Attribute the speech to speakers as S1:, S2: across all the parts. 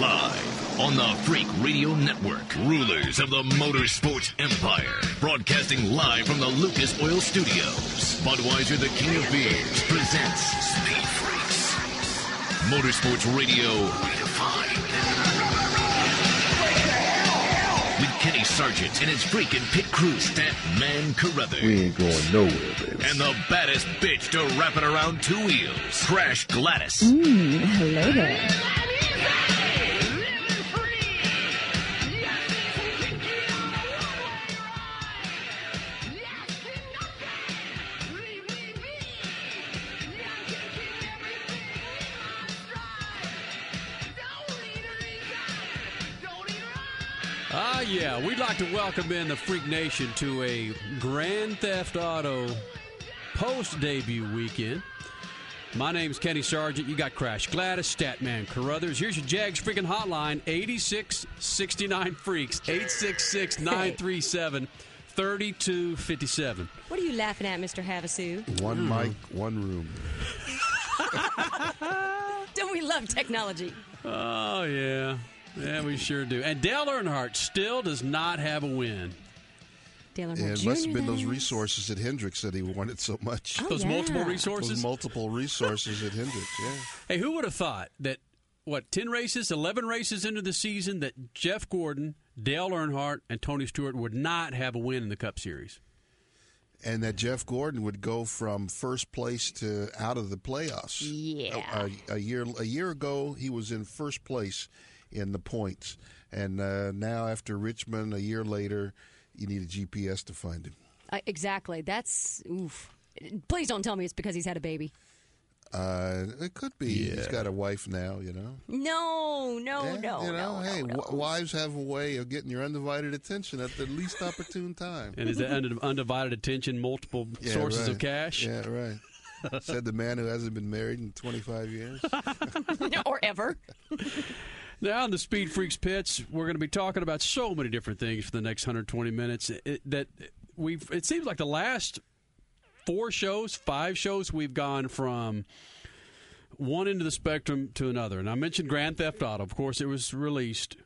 S1: Live on the Freak Radio Network, rulers of the motorsports empire, broadcasting live from the Lucas Oil Studios. Budweiser, the king of beers, presents Speed Freaks. Motorsports Radio redefined. With Kenny Sargent and his freaking pit crew, Stat Man Carruthers.
S2: We ain't going nowhere, baby.
S1: And the baddest bitch to wrap it around two wheels, Crash Gladys.
S3: Mm, hello there.
S4: Yeah. We'd like to welcome in the Freak Nation to a Grand Theft Auto post debut weekend. My name's Kenny Sargent. You got Crash Gladys, Statman Carruthers. Here's your Jegs freaking hotline 8669 Freaks, 866 937 3257.
S3: What are you laughing at, Mr. Havasu?
S2: One hmm. mic, one room.
S3: Don't we love technology?
S4: Oh, yeah. Yeah, we sure do. And Dale Earnhardt still does not have a win.
S3: Dale Earnhardt
S2: it
S3: Jr.
S2: must have been those resources that Hendricks said he wanted so much.
S3: Oh,
S4: Those
S3: yeah.
S4: multiple
S2: Those
S4: resources.
S2: multiple resources at Hendricks, yeah.
S4: Hey, who would have thought that, what, 10 races, 11 races into the season, that Jeff Gordon, Dale Earnhardt, and Tony Stewart would not have a win in the Cup Series?
S2: And that Jeff Gordon would go from first place to out of the playoffs.
S3: Yeah.
S2: A, a year a year ago, he was in first place in the points, and uh, now after Richmond, a year later, you need a GPS to find him.
S3: Uh, exactly. That's oof. Please don't tell me it's because he's had a baby.
S2: Uh, it could be. He's got a wife now, you know.
S3: No, no,
S2: Yeah,
S3: no,
S2: you know,
S3: no,
S2: hey,
S3: no, no.
S2: w- wives have a way of getting your undivided attention at the least opportune time.
S4: And is that undi- undivided attention, multiple
S2: Yeah,
S4: sources of cash?
S2: Yeah, right. Said the man who hasn't been married in 25 years.
S3: or ever.
S4: Now in the Speed Freaks pits, we're going to be talking about so many different things for the next 120 minutes. It, that we've. It seems like the last four shows, five shows, we've gone from one end of the spectrum to another. And I mentioned Grand Theft Auto. Of course, it was released.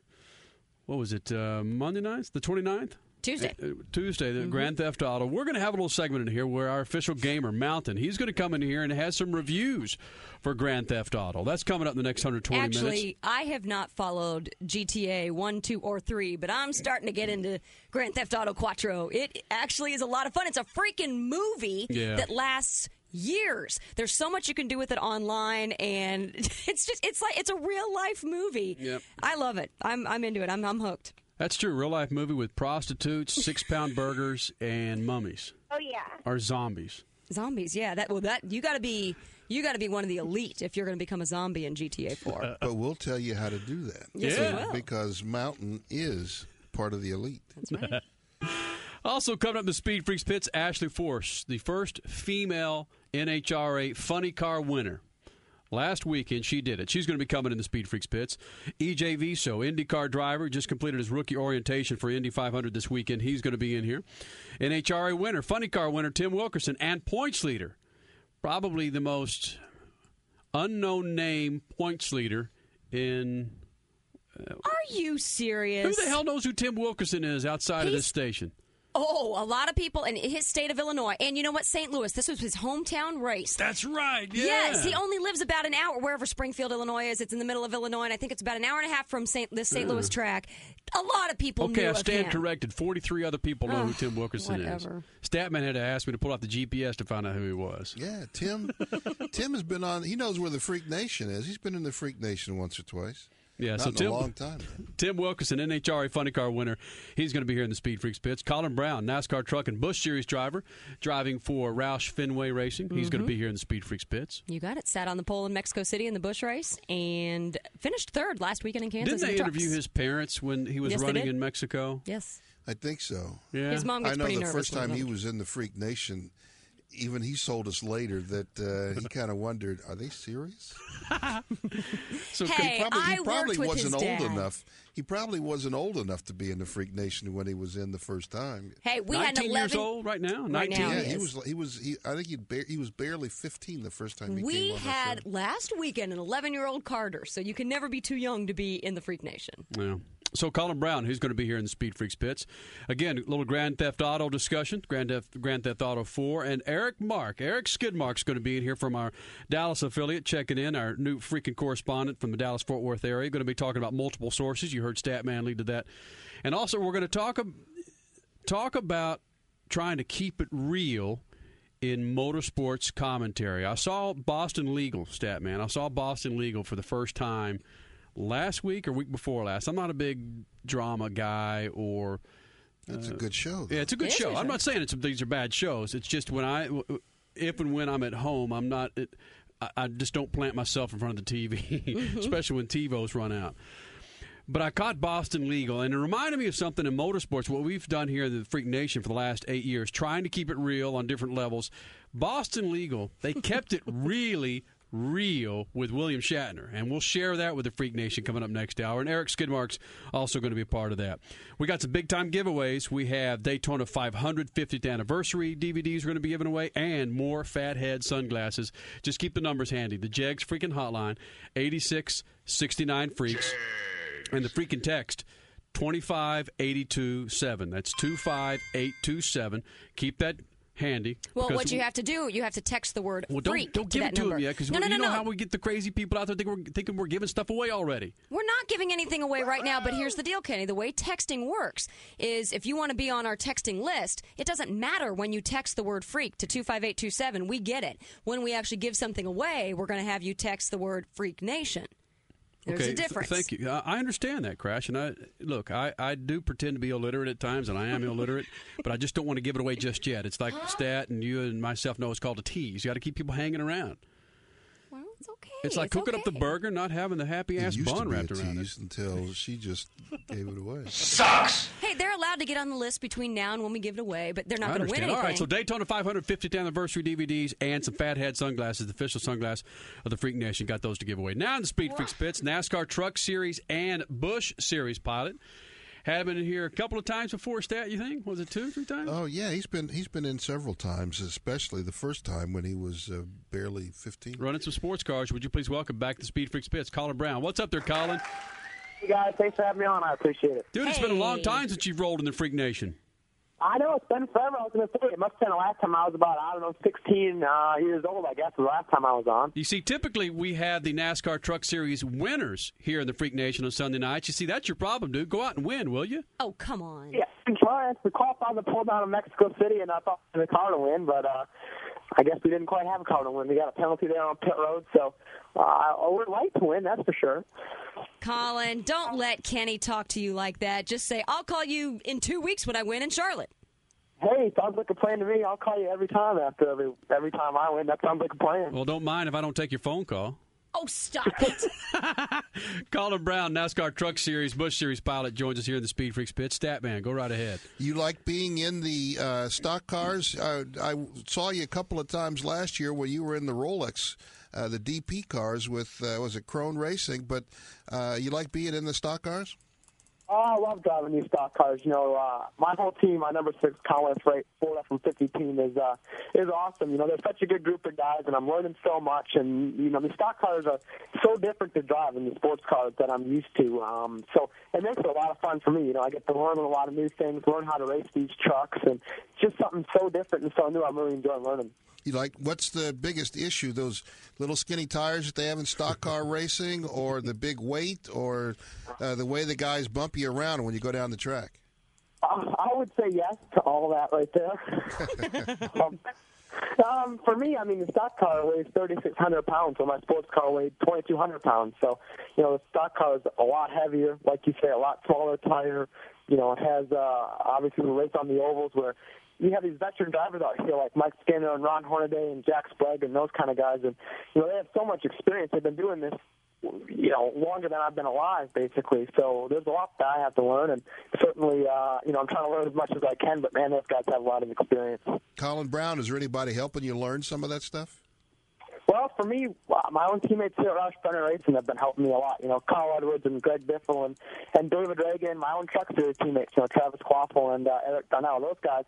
S4: What was it? Uh, Monday night, the 29th.
S3: Tuesday.
S4: Uh, Tuesday, the Grand Theft Auto. We're going to have a little segment in here where our official gamer, Mountain, he's going to come in here and has some reviews for Grand Theft Auto. That's coming up in the next 120 minutes.
S3: Actually, I have not followed GTA 1, 2, or 3, but I'm starting to get into Grand Theft Auto Quattro. It actually is a lot of fun. It's a freaking movie
S4: Yeah.
S3: that lasts years. There's so much you can do with it online and it's just it's like it's a real life movie.
S4: Yep.
S3: I love it. I'm I'm into it. I'm I'm hooked.
S4: That's true. Real life movie with prostitutes, six pound burgers, and mummies
S5: Oh yeah.
S4: or zombies.
S3: Zombies, yeah. That well that you got to be you got to be one of the elite if you're going to become a zombie in GTA 4.
S2: Uh, but we'll tell you how to do that.
S3: Yes,
S4: Yeah.
S3: we will.
S2: Because Mountain is part of the elite.
S3: That's right.
S4: Also coming up in the Speed Freaks pits, Ashley Force, the first female NHRA funny car winner. Last weekend, she did it. She's going to be coming in the Speed Freaks pits. EJ Viso, IndyCar driver, just completed his rookie orientation for Indy 500 this weekend. He's going to be in here. NHRA winner, funny car winner, Tim Wilkerson, and points leader. Probably the most unknown name points leader in.
S3: Uh, Are you serious?
S4: Who the hell knows who Tim Wilkerson is outside of this station?
S3: Oh, a lot of people in his state of Illinois. And you know what? St. Louis. This was his hometown race.
S4: That's right. Yeah.
S3: Yes, he only lives about an hour wherever Springfield, Illinois is. It's in the middle of Illinois, and I think it's about an hour and a half from St. this St. Louis mm. track. A lot of people
S4: Okay,
S3: knew
S4: I
S3: of
S4: stand
S3: him.
S4: corrected. Forty-three other people know who Tim Wilkerson
S3: whatever.
S4: is. Statman had to ask me to pull out the GPS to find out who he was.
S2: Yeah, Tim. Tim has been on. He knows where the Freak Nation is. He's been in the Freak Nation once or twice.
S4: Yeah,
S2: Not
S4: so
S2: in
S4: Tim,
S2: a long time.
S4: Tim Wilkerson, NHRA Funny Car winner, he's going to be here in the Speed Freaks pits. Colin Braun, NASCAR truck and Busch Series driver, driving for Roush Fenway Racing. He's
S3: Mm-hmm.
S4: going to be here in the Speed Freaks pits.
S3: You got it. Sat on the pole in Mexico City in the Busch race and finished third last weekend in Kansas.
S4: Didn't
S3: in
S4: they
S3: the
S4: interview
S3: trucks.
S4: his parents when he was
S3: Yes,
S4: running in Mexico?
S3: Yes.
S2: I think so.
S4: Yeah.
S3: His mom
S2: I know
S3: pretty
S2: the
S3: nervous.
S2: first time he was in the Freak Nation, even he told us later that uh, he kind of wondered, are they serious?
S4: So
S3: Hey,
S2: he probably,
S3: I
S2: he probably
S3: with
S2: wasn't
S3: his
S2: old
S3: dad.
S2: enough. He probably wasn't old enough to be in the Freak Nation when he was in the first time.
S3: Hey, we had
S4: 19
S3: an 11
S4: years old right now.
S3: Right
S4: 19.
S3: now,
S2: yeah,
S3: he
S2: he
S3: is.
S2: was. He was. He, I think he ba- he was barely fifteen the first time he
S3: We
S2: came on. that
S3: had last weekend an 11 year old Carter, so you can never be too young to be in the Freak Nation.
S4: Yeah. So Colin Braun, who's going to be here in the Speed Freaks pits. Again, a little Grand Theft Auto discussion, Grand Theft, Grand Theft Auto 4. And Eric Mark, Eric Skidmark's going to be in here from our Dallas affiliate, checking in, our new freaking correspondent from the Dallas-Fort Worth area. Going to be talking about multiple sources. You heard Statman lead to that. And also, we're going to talk, talk about trying to keep it real in motorsports commentary. I saw Boston Legal, Statman. I saw Boston Legal for the first time last week or week before last. I'm not a big drama guy or
S2: That's a good show. though.
S4: yeah, it's a good
S3: It is a
S4: show.
S3: good
S4: I'm not saying it's these are bad shows. It's just when I if and when I'm at home, I'm not it, I, I just don't plant myself in front of the TV,
S3: Mm-hmm.
S4: especially when TiVos run out. But I caught Boston Legal, and it reminded me of something in motorsports. What we've done here in the Freak Nation for the last eight years, trying to keep it real on different levels. Boston Legal, they kept it really real with William Shatner, and we'll share that with the Freak Nation coming up next hour. And Eric Skidmark's also going to be a part of that. We got some big time giveaways. We have Daytona 550th anniversary DVDs we're going to be giving away, and more Fathead sunglasses. Just keep the numbers handy. The Jegs freaking hotline, 8669 Freaks and the freaking text 25827 that's 25827 keep that handy
S3: Well, what you have to do, you have to text the word
S4: well, don't,
S3: freak
S4: don't give
S3: that
S4: it to
S3: number.
S4: them yet because
S3: no, no,
S4: you
S3: no,
S4: know
S3: no.
S4: how we get the crazy people out there thinking we're, thinking we're giving stuff away already
S3: We're not giving anything away right now, but here's the deal, Kenny. The way texting works is if you want to be on our texting list, it doesn't matter when you text the word freak to 25827. We get it. When we actually give something away, we're going to have you text the word freak nation. There's
S4: okay
S3: a difference.
S4: th- thank you. I, understand that crash and i look I, I do pretend to be illiterate at times and i am illiterate but i just don't want to give it away just yet. It's like stat and you and myself know it's called a tease. You got to keep people hanging around
S3: it's okay.
S4: it's like cooking up the
S3: okay.
S4: burger not having the happy ass
S2: used
S4: bun wrapped around it
S2: until she just gave it away. Sucks.
S3: Hey, they're allowed to get on the list between now and when we give it away, but they're not going to win
S4: understand.
S3: anything.
S4: All right, so Daytona 550th anniversary DVDs and some Fathead sunglasses, the official sunglass of the Freak Nation. Got those to give away. Now in the Speed Freaks pits, NASCAR Truck Series and Busch Series pilot. Had been in here a couple of times before, Stat, you think? Was it two, three times?
S2: Oh yeah, he's been he's been in several times, especially the first time when he was uh, barely fifteen.
S4: Running some sports cars. Would you please welcome back to Speed Freaks pits, Colin Braun. What's up there, Colin?
S5: Hey guys, thanks for having me on. I appreciate it.
S4: Dude, it's been a long time since you've rolled in the Freak Nation.
S5: I know it's been forever. I was going to say it must have been the last time I was about I don't know 16 uh, years old. I guess the last time I was on.
S4: You see, typically we have the NASCAR Truck Series winners here in the Freak Nation on Sunday nights. You see, that's your problem, dude. Go out and win, will you?
S3: oh, come on.
S5: Yeah, I'm trying. We qualified the pull down in Mexico City, and I thought we had a car to win, but uh, I guess we didn't quite have a car to win. We got a penalty there on pit road, so uh, I would like to win. That's for sure.
S3: Colin, don't let Kenny talk to you like that. Just say, I'll call you in two weeks when I win in Charlotte.
S5: Hey, sounds like a plan to me. I'll call you every time after every every time I win. That sounds like a plan.
S4: Well, don't mind if I don't take your phone call.
S3: Oh, stop it.
S4: Colin Braun, NASCAR Truck Series, Busch Series pilot, joins us here in the Speed Freaks pit. Statman, go right ahead.
S2: You like being in the uh, stock cars? Uh, I saw you a couple of times last year when you were in the Rolex, uh, the DP cars with uh, was it Krohn Racing? But uh, you like being in the stock cars?
S5: Oh, I love driving these stock cars. You know, uh, my whole team, my number six Con-way Freight Florida from 50 team is uh, is awesome. You know, they're such a good group of guys, and I'm learning so much. And you know, the stock cars are so different to drive than the sports cars that I'm used to. Um, so it makes it a lot of fun for me. You know, I get to learn a lot of new things, learn how to race these trucks, and just something so different and so new. I'm really enjoying learning.
S2: You like what's the biggest issue? Those little skinny tires that they have in stock car racing, or the big weight, or uh, the way the guys bump you around when you go down the track?
S5: Uh, I would say yes to all that right there. um, um, for me, I mean, the stock car weighs 3,600 pounds, so my sports car weighed 2,200 pounds. So, you know, the stock car is a lot heavier, like you say, a lot smaller tire. You know, it has uh, obviously we race on the ovals where you have these veteran drivers out here like Mike Skinner and Ron Hornaday and Jack Sprague and those kind of guys, and you know they have so much experience. They've been doing this you know, longer than I've been alive, basically. So there's a lot that I have to learn, and certainly, uh, you know, I'm trying to learn as much as I can. But man, those guys have a lot of experience.
S2: Colin Braun, is there anybody helping you learn some of that stuff?
S5: Well, for me, uh, my own teammates here at Roush Fenway Racing have been helping me a lot. You know, Carl Edwards and Greg Biffle and, and David Ragan, my own truck series teammates, you know, Travis Kvapil and uh, Erik Darnell. Those guys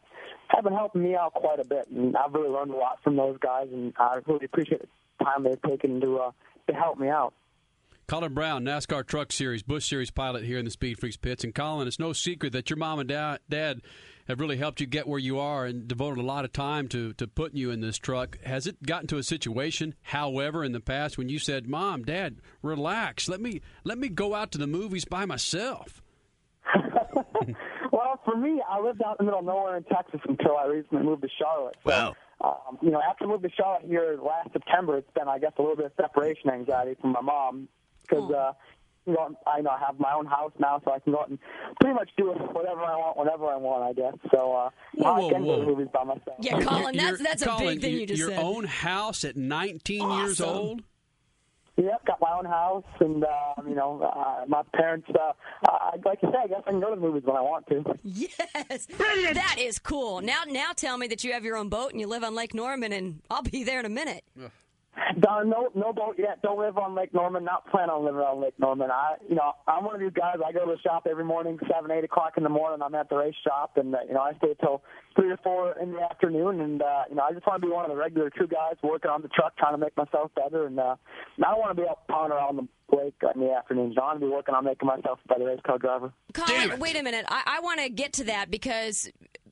S5: have been helping me out quite a bit, and I've really learned a lot from those guys, and I really appreciate the time they've taken to uh, to help me out.
S4: Colin Braun, NASCAR Truck Series, Busch Series pilot here in the Speed Freaks pits. And Colin, it's no secret that your mom and dad have really helped you get where you are and devoted a lot of time to, to putting you in this truck. Has it gotten to a situation, however, in the past when you said, "Mom, Dad, relax. Let me let me go out to the movies by myself."
S5: well, for me, I lived out in the middle of nowhere in Texas until I recently moved to Charlotte. So,
S1: Wow.
S5: Um, you know, after I moved to Charlotte here last September, it's been, I guess, a little bit of separation anxiety from my mom because, uh, you know, I know I have my own house now, so I can go out and pretty much do whatever I want, whenever I want, I guess. So uh, now
S4: Whoa,
S5: I can
S4: whoa,
S5: go to movies by myself.
S3: Yeah, Colin,
S4: You're-
S3: that's that's a big thing you just
S4: your
S3: said.
S4: own house at 19 years old.
S5: Yep, got my own house, and uh, you know, uh, my parents. Uh, uh, like you said, I guess I can go to the movies when I want to.
S3: Yes, that is cool. Now, now tell me that you have your own boat and you live on Lake Norman, and I'll be there in a minute.
S5: Don, no, no boat yet. Don't live on Lake Norman. Not plan on living on Lake Norman. I, you know, I'm one of these guys. I go to the shop every morning, seven, eight o'clock in the morning. I'm at the race shop, and uh, you know, I stay till three or four in the afternoon. And uh, you know, I just want to be one of the regular crew guys working on the truck, trying to make myself better. And uh, I don't want to be out pounding around the lake in the afternoon. John want be working on making myself a better race car driver.
S3: Colin, wait a minute. I, I want to get to that because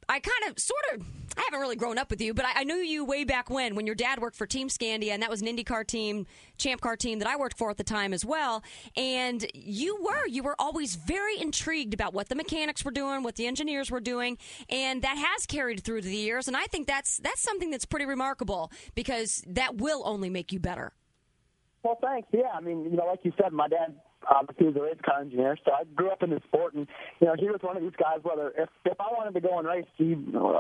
S3: I kind of, sort of, I haven't really grown up with you, but I, I knew you way back when, when your dad worked for Team Scandia, and that was an IndyCar team, Champ Car team that I worked for at the time as well. And you were, you were always very intrigued about what the mechanics were doing, what the engineers were doing, and that has carried through to the years. And I think that's that's something that's pretty remarkable because that will only make you better.
S5: Well, thanks. Yeah, I mean, you know, like you said, my dad obviously was a race car engineer, so I grew up in the sport, and you know, he was one of these guys. Whether if if I wanted to go and race, he,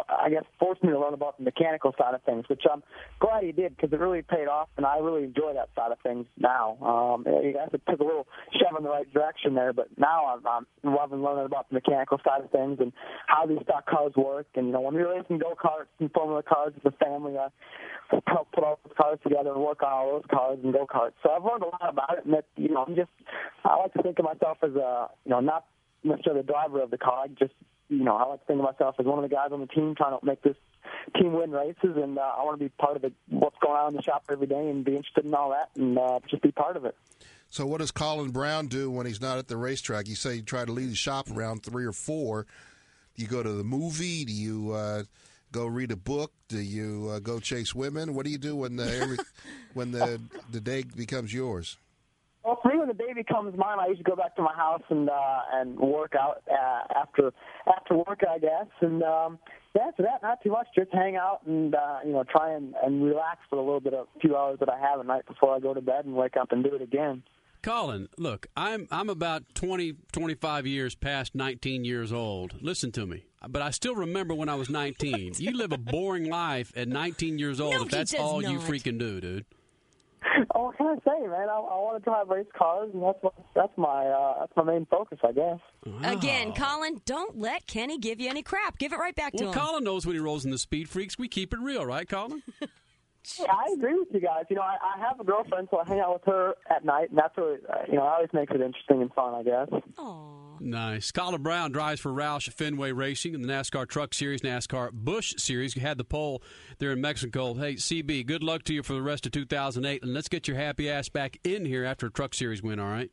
S5: I guess, forced me to learn about the mechanical side of things, which I'm glad he did because it really paid off, and I really enjoy that side of things now. Um, I guess it took a little shove in the right direction there, but now I'm, I'm loving learning about the mechanical side of things and how these stock cars work. And you know, when we were racing go karts and Formula cars as a family, I helped put all those cars together and work on all those cars and go karts. So I've learned a lot about it, and that you know, I'm just I like to think of myself as a you know not necessarily the driver of the car, I just you know I like to think of myself as one of the guys on the team trying to make this team win races, and uh, I want to be part of the, what's going on in the shop every day and be interested in all that and uh, just be part of it.
S2: So, what does Colin Braun do when he's not at the racetrack? You say you try to lead the shop around three or four. Do you go to the movie? Do you uh, go read a book? Do you uh, go chase women? What do you do when the every, when the the day becomes yours?
S5: Well, for me, when the baby comes mine, I usually go back to my house and uh, and work out uh, after after work, I guess. And um, yeah, after that, not too much. Just hang out and uh, you know try and, and relax for a little bit of few hours that I have at night before I go to bed and wake up and do it again.
S4: Colin, look, I'm I'm about 20, 25 years past 19 years old. Listen to me. But I still remember when I was 19. you live a boring life at 19 years old
S3: No,
S4: if that's
S3: does
S4: all you freaking do, dude.
S5: Oh, what can I say, man? I, I want to drive race cars, and that's what, that's my uh, that's my main focus, I guess.
S3: Again, Colin, don't let Kenny give you any crap. Give it right back to
S4: Well,
S3: him.
S4: Colin knows when he rolls in the Speed Freaks. We keep it real, right, Colin?
S5: Yeah, I agree with you guys. You know, I, I have a girlfriend, so I hang out with her at night, and that's what uh, you know, always makes it interesting and fun, I guess.
S3: Aw.
S4: Nice. Colin Braun drives for Roush Fenway Racing in the NASCAR Truck Series, NASCAR Busch Series. You had the pole there in Mexico. Hey, CB, good luck to you for the rest of 2008, and let's get your happy ass back in here after a Truck Series win, all right?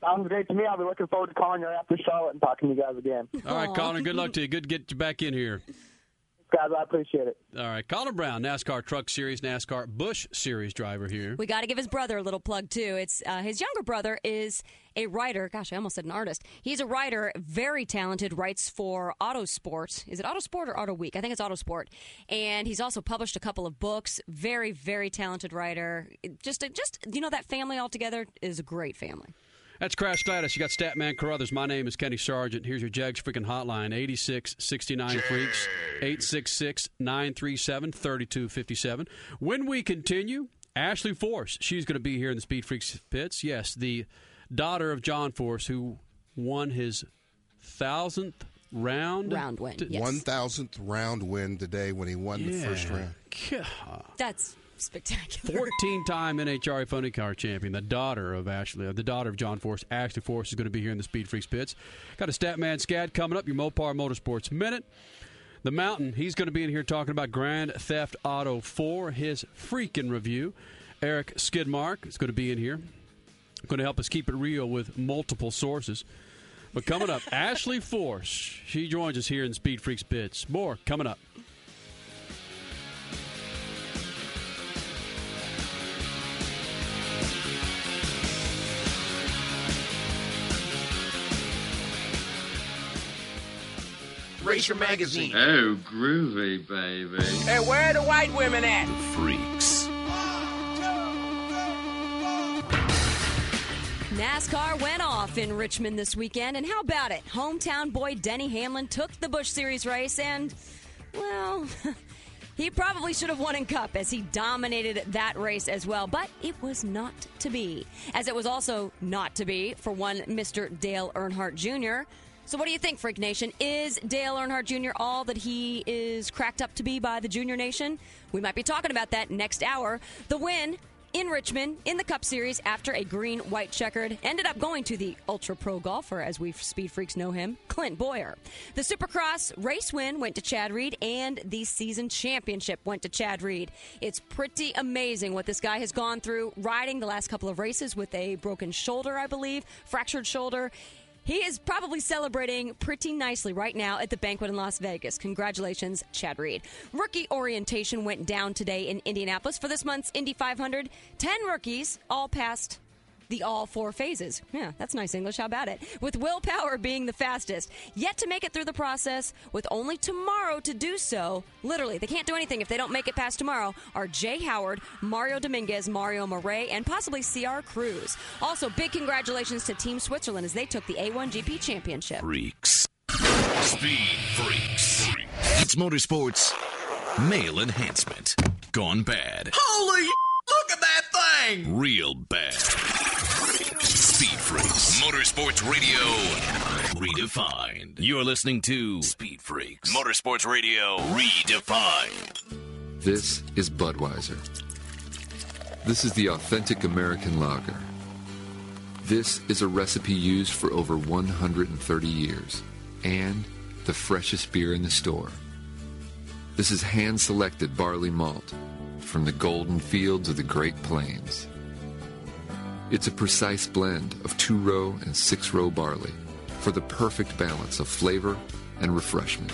S5: Sounds great to me. I'll be looking forward to calling you after Charlotte and talking to you guys again.
S4: All right, Colin, good luck to you. Good to get you back in here.
S5: Guys, I appreciate it.
S4: All right, Colin Braun, NASCAR Truck Series, NASCAR Busch Series driver here.
S3: We got to give his brother a little plug too. It's uh, his younger brother is a writer. Gosh, I almost said an artist. He's a writer, very talented. Writes for Autosport. Is it Autosport or Auto Week? I think it's Autosport. And he's also published a couple of books. Very, very talented writer. Just, just you know, that family altogether is a great family.
S4: That's Crash Gladys. You got Statman Carruthers. My name is Kenny Sargent. Here's your Jegs freaking hotline 8669 Freaks, 866 937 3257. When we continue, Ashley Force, she's going to be here in the Speed Freaks pits. Yes, the daughter of John Force, who won his thousandth round
S3: Round win, yes.
S2: One thousandth round win today when he won the first round.
S4: God.
S3: That's spectacular.
S4: 14-time NHRA Funny Car champion, the daughter of Ashley, uh, the daughter of John Force, Ashley Force is going to be here in the Speed Freaks pits. Got a Statman Scad coming up, your Mopar Motorsports Minute. The Mountain, he's going to be in here talking about Grand Theft Auto 4, his freaking review. Eric Skidmark is going to be in here, going to help us keep it real with multiple sources. But coming up, Ashley Force, she joins us here in Speed Freaks pits. More coming up.
S6: Racer Magazine.
S7: Oh, groovy, baby.
S6: Hey, where are the white women at?
S1: The Freaks.
S3: NASCAR went off in Richmond this weekend, and how about it? Hometown boy Denny Hamlin took the Busch Series race, and, well, he probably should have won in Cup as he dominated that race as well, but it was not to be. As it was also not to be for one Mr. Dale Earnhardt Jr. So, what do you think, Freak Nation? Is Dale Earnhardt Jr. all that he is cracked up to be by the Junior Nation? We might be talking about that next hour. The win in Richmond in the Cup Series after a green white checkered ended up going to the ultra pro golfer, as we speed freaks know him, Clint Bowyer. The Supercross race win went to Chad Reed, and the season championship went to Chad Reed. It's pretty amazing what this guy has gone through riding the last couple of races with a broken shoulder, I believe, fractured shoulder. He is probably celebrating pretty nicely right now at the banquet in Las Vegas. Congratulations, Chad Reed. Rookie orientation went down today in Indianapolis for this month's Indy 500. Ten rookies all passed the all four phases. Yeah, that's nice English. How about it? With Will Power being the fastest. Yet to make it through the process, with only tomorrow to do so. Literally, they can't do anything if they don't make it past tomorrow. Are Jay Howard, Mario Dominguez, Mario Murray, and possibly CR Cruz. Also, big congratulations to Team Switzerland as they took the A1GP championship.
S1: Freaks. Speed Freaks. It's motorsports male enhancement. Gone bad.
S6: Holy look at that thing!
S1: Real bad. Speed Freaks. Motorsports Radio redefined. You're listening to Speed Freaks. Motorsports Radio redefined.
S8: This is Budweiser. This is the authentic American lager. This is a recipe used for over 130 years and the freshest beer in the store. This is hand selected barley malt from the golden fields of the Great Plains. It's a precise blend of two row and six row barley for the perfect balance of flavor and refreshment.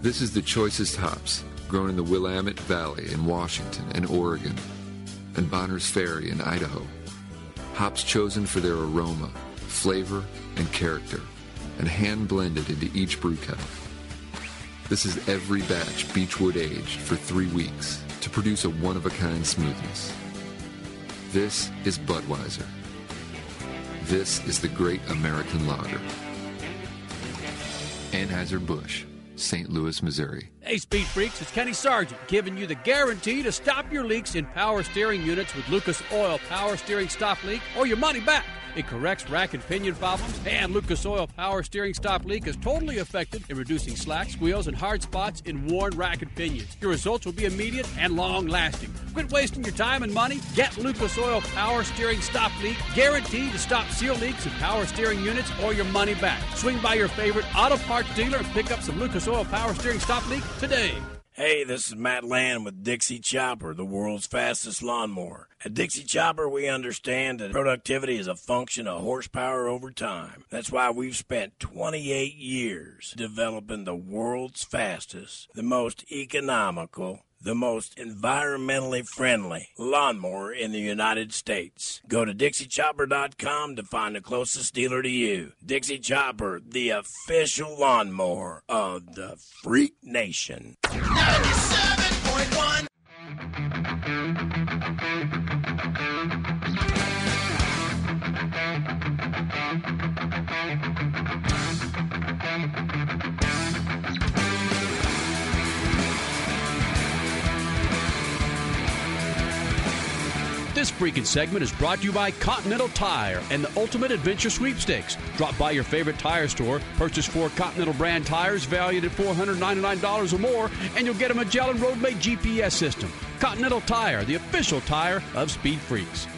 S8: This is the choicest hops grown in the Willamette Valley in Washington and Oregon, and Bonner's Ferry in Idaho. Hops chosen for their aroma, flavor, and character, and hand blended into each brew kettle. This is every batch Beechwood aged for three weeks produce a one of a kind smoothness. This is Budweiser. This is the great American lager. Anheuser-Busch, St. Louis, Missouri.
S4: Hey, Speed Freaks, it's Kenny Sargent giving you the guarantee to stop your leaks in power steering units with Lucas Oil Power Steering Stop Leak or your money back. It corrects rack and pinion problems, and Lucas Oil Power Steering Stop Leak is totally effective in reducing slack, squeals, and hard spots in worn rack and pinions. Your results will be immediate and long lasting. Quit wasting your time and money. Get Lucas Oil Power Steering Stop Leak, guaranteed to stop seal leaks in power steering units or your money back. Swing by your favorite auto parts dealer and pick up some Lucas Oil Power Steering Stop Leak today.
S9: Hey, this is Matt Land with Dixie Chopper, the world's fastest lawnmower. At Dixie Chopper, we understand that productivity is a function of horsepower over time. That's why we've spent 28 years developing the world's fastest, the most economical, the most environmentally friendly lawnmower in the United States. Go to DixieChopper.com to find the closest dealer to you. Dixie Chopper, the official lawnmower of the Freak Nation.
S8: This
S4: freaking segment is brought to you by Continental Tire and the Ultimate Adventure Sweepstakes. Drop by your favorite tire store, purchase four Continental brand tires valued at $499 or more, and you'll get a Magellan Roadmate GPS system. Continental Tire, the official tire of Speed Freaks.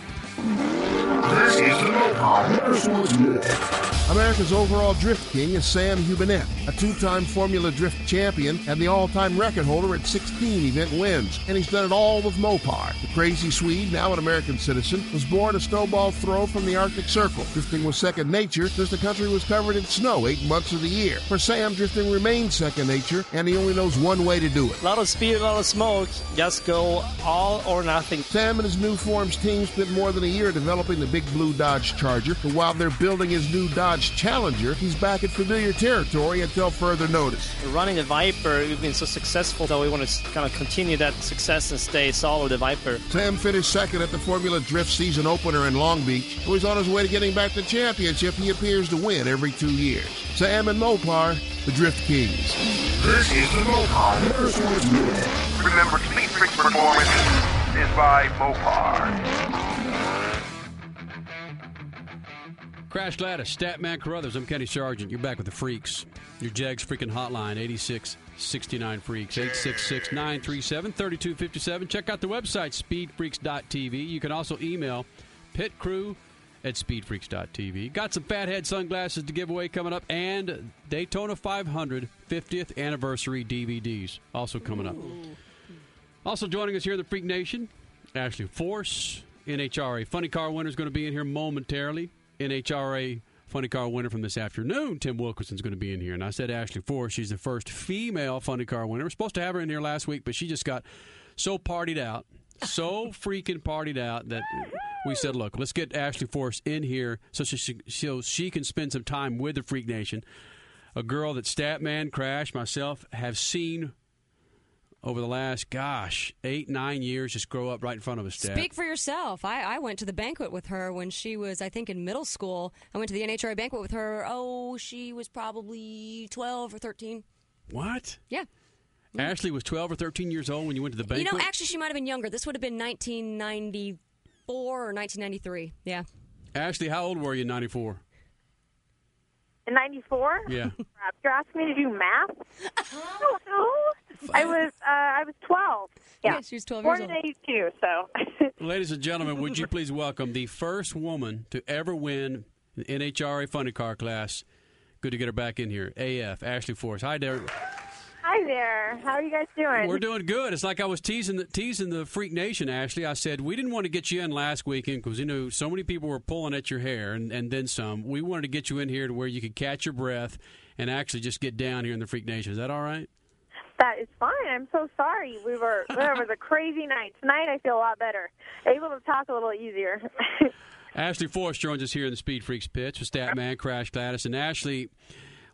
S10: This is the Mopar America's overall drift king is Sam Hubinette, a two-time Formula Drift champion and the all-time record holder at 16 event wins. And he's done it all with Mopar. The crazy Swede, now an American citizen, was born a snowball throw from the Arctic Circle. Drifting was second nature since the country was covered in snow eight months of the year. For Sam, drifting remains second nature, and he only knows one way to do it.
S11: A lot of speed, a lot of smoke. Just go all or nothing.
S10: Sam and his new forms team spent more than a year developing the Big Blue Dodge Charger, but while they're building his new Dodge Challenger, he's back in familiar territory until further notice.
S11: Running the Viper, we've been so successful that we want to kind of continue that success and stay solid the Viper.
S10: Sam finished second at the Formula Drift season opener in Long Beach. Who is on his way to getting back the championship he appears to win every two years. Sam and Mopar, the Drift Kings.
S12: This is the Mopar Motorsports Remember, Speed Freaks performance is by Mopar.
S4: Crash Gladys, Statman Carruthers. I'm Kenny Sargent. You're back with the Freaks. Your Jegs freaking hotline, 86 69 Freaks, 866 937 3257. Check out the website, speedfreaks.tv. You can also email pitcrew at speedfreaks.tv. Got some fathead sunglasses to give away coming up, and Daytona 500 50th anniversary DVDs also coming up. Also joining us here in the Freak Nation, Ashley Force, NHRA Funny Car winner is going to be in here momentarily. NHRA Funny Car winner from this afternoon, Tim Wilkerson's going to be in here. And I said Ashley Force, she's the first female Funny Car winner. We're supposed to have her in here last week, but she just got so partied out, so freaking partied out that we said, look, let's get Ashley Force in here so she, so she can spend some time with the Freak Nation. A girl that Statman, Crash, myself have seen over the last, gosh, eight, nine years just grow up right in front of us, Stat.
S3: Speak for yourself. I, I went to the banquet with her when she was, I think, in middle school. I went to the NHRA banquet with her. Oh, she was probably 12 or 13.
S4: What?
S3: Yeah. Mm-hmm.
S4: Ashley was 12 or 13 years old when you went to the banquet?
S3: You know, actually, she might have been younger. This would have been 1994 or 1993. Yeah.
S4: Ashley, how old were you in 94?
S13: In 94?
S4: Yeah.
S13: You're asking me to do math? I. I was uh, I was 12. Yeah,
S3: Yeah, she was 12
S13: Born
S3: years
S13: in 82, so.
S4: Ladies and gentlemen, would you please welcome the first woman to ever win the NHRA Funny Car class? Good to get her back in here. AF, Ashley Force. Hi there.
S13: Hi there. How are you guys doing?
S4: We're doing good. It's like I was teasing the, teasing the Freak Nation, Ashley. I said we didn't want to get you in last weekend because you know so many people were pulling at your hair and, and then some. We wanted to get you in here to where you could catch your breath and actually just get down here in the Freak Nation. Is that all right?
S13: That is fine. I'm so sorry. We were there was a crazy night. Tonight I feel a lot better. Able to talk a little easier.
S4: Ashley Force joins us here in the Speed Freaks pitch with Statman, Crash Gladys, and Ashley.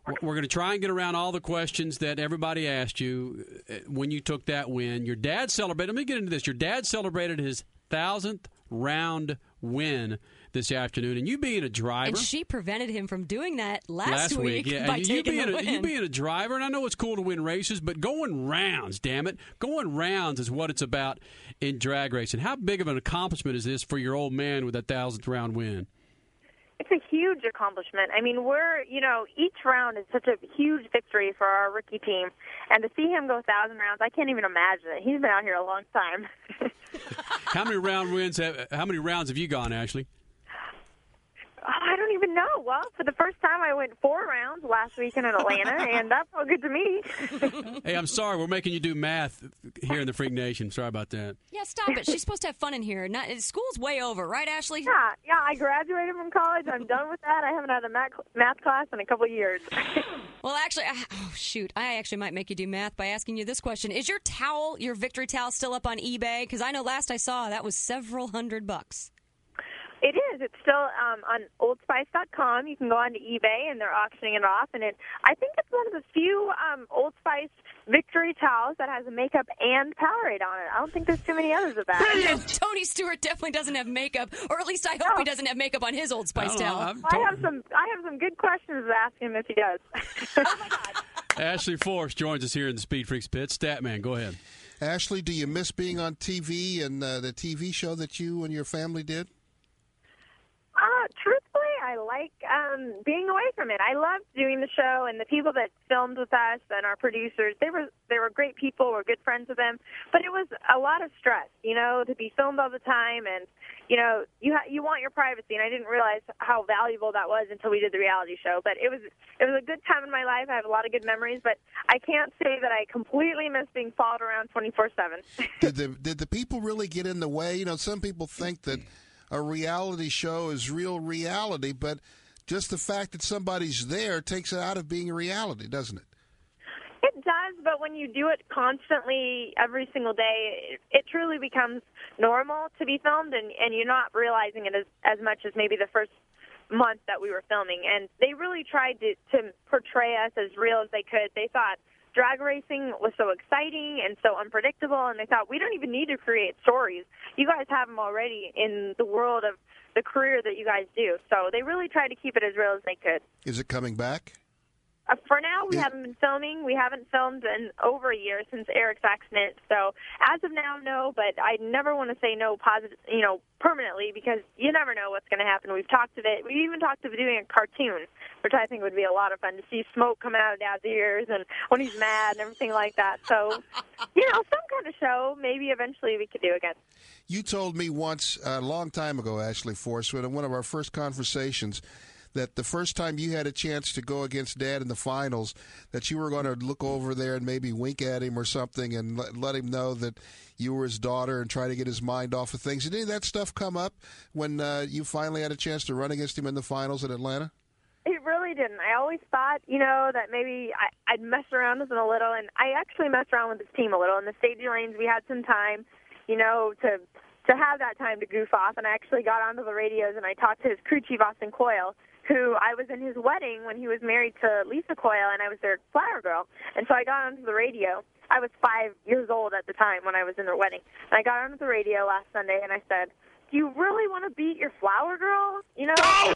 S4: we're- We're going to try and get around all the questions that everybody asked you uh, when you took that win. Your dad celebrated. Let me get into this. Your dad celebrated his thousandth round win this afternoon, and you being a driver.
S3: And she prevented him from doing that last,
S4: yeah.
S3: by
S4: you
S3: taking
S4: being
S3: the
S4: a,
S3: win.
S4: you being a driver, and I know it's cool to win races, but going rounds, damn it, going rounds is what it's about in drag racing. How big of an accomplishment is this for your old man with that thousandth round win?
S13: it's a huge accomplishment. I mean, we're you know each round is such a huge victory for our rookie team, and to see him go a thousand rounds, I can't even imagine it. He's been out here a long time.
S4: How many round wins? Have, how many rounds have you gone, Ashley?
S13: Oh, I don't even know. Well, for the first time, I went four rounds last weekend in Atlanta, and that felt good to me.
S4: Hey, I'm sorry, we're making you do math here in the Freak Nation. Sorry about that.
S3: Yeah, stop it. She's supposed to have fun in here. Not, school's way over, right, Ashley?
S13: Yeah, yeah. I graduated from college. I'm done with that. I haven't had a math, math class in a couple of years.
S3: Well, actually, I, oh shoot, I actually might make you do math by asking you this question: Is your towel, your victory towel, still up on eBay? Because I know last I saw that was several hundred bucks.
S13: It is. It's still um, on OldSpice.com. You can go onto eBay, and they're auctioning it off. And it, I think it's one of the few um, Old Spice victory towels that has a makeup and Powerade on it. I don't think there's too many others of that.
S3: Tony Stewart definitely doesn't have makeup, or at least I hope he doesn't have makeup on his Old Spice
S4: I don't know,
S3: towel.
S4: I'm
S13: I have some. I have some good questions to ask him if he does. Oh my God.
S4: Ashley Force joins us here in the Speed Freaks pit. Statman, go ahead.
S2: Ashley, do you miss being on TV and uh, the TV show that you and your family did?
S13: Uh, truthfully, I like um, being away from it. I loved doing the show, and the people that filmed with us and our producers. They were they were great people. We're good friends with them, but it was a lot of stress, you know, to be filmed all the time, and you know, you ha- you want your privacy. And I didn't realize how valuable that was until we did the reality show. But it was it was a good time in my life. I have a lot of good memories, but I can't say that I completely miss being followed around twenty four seven.
S2: Did the did the people really get in the way? You know, some people think that a reality show is real reality, but just the fact that somebody's there takes it out of being reality, doesn't it?
S13: It does, but when you do it constantly every single day, it, it truly becomes normal to be filmed, and, and you're not realizing it as, as much as maybe the first month that we were filming. And they really tried to, to portray us as real as they could. They thought drag racing was so exciting and so unpredictable, and they thought we don't even need to create stories. You guys have them already in the world of the career that you guys do. So they really tried to keep it as real as they could.
S2: Is it coming back?
S13: Uh, for now, we haven't been filming. We haven't filmed in over a year since Eric's accident. So as of now, no. But I never want to say no positive, you know, permanently because you never know what's going to happen. We've talked of it. We even talked of doing a cartoon, which I think would be a lot of fun to see smoke come out of Dad's ears and when he's mad and everything like that. So, you know, some kind of show maybe eventually we could do again.
S2: You told me once a long time ago, Ashley Force, in one of our first conversations, that the first time you had a chance to go against Dad in the finals, that you were going to look over there and maybe wink at him or something and let, let him know that you were his daughter and try to get his mind off of things. Did any of that stuff come up when uh, you finally had a chance to run against him in the finals in Atlanta?
S13: It really didn't. I always thought, you know, that maybe I, I'd mess around with him a little, and I actually messed around with his team a little. In the staging lanes, we had some time, you know, to to have that time to goof off, and I actually got onto the radios and I talked to his crew chief, Austin Coil, who I was in his wedding when he was married to Lisa Coil, and I was their flower girl. And so I got onto the radio. I was five years old at the time when I was in their wedding. And I got onto the radio last Sunday, and I said, "Do you really want to beat your flower girl? You know,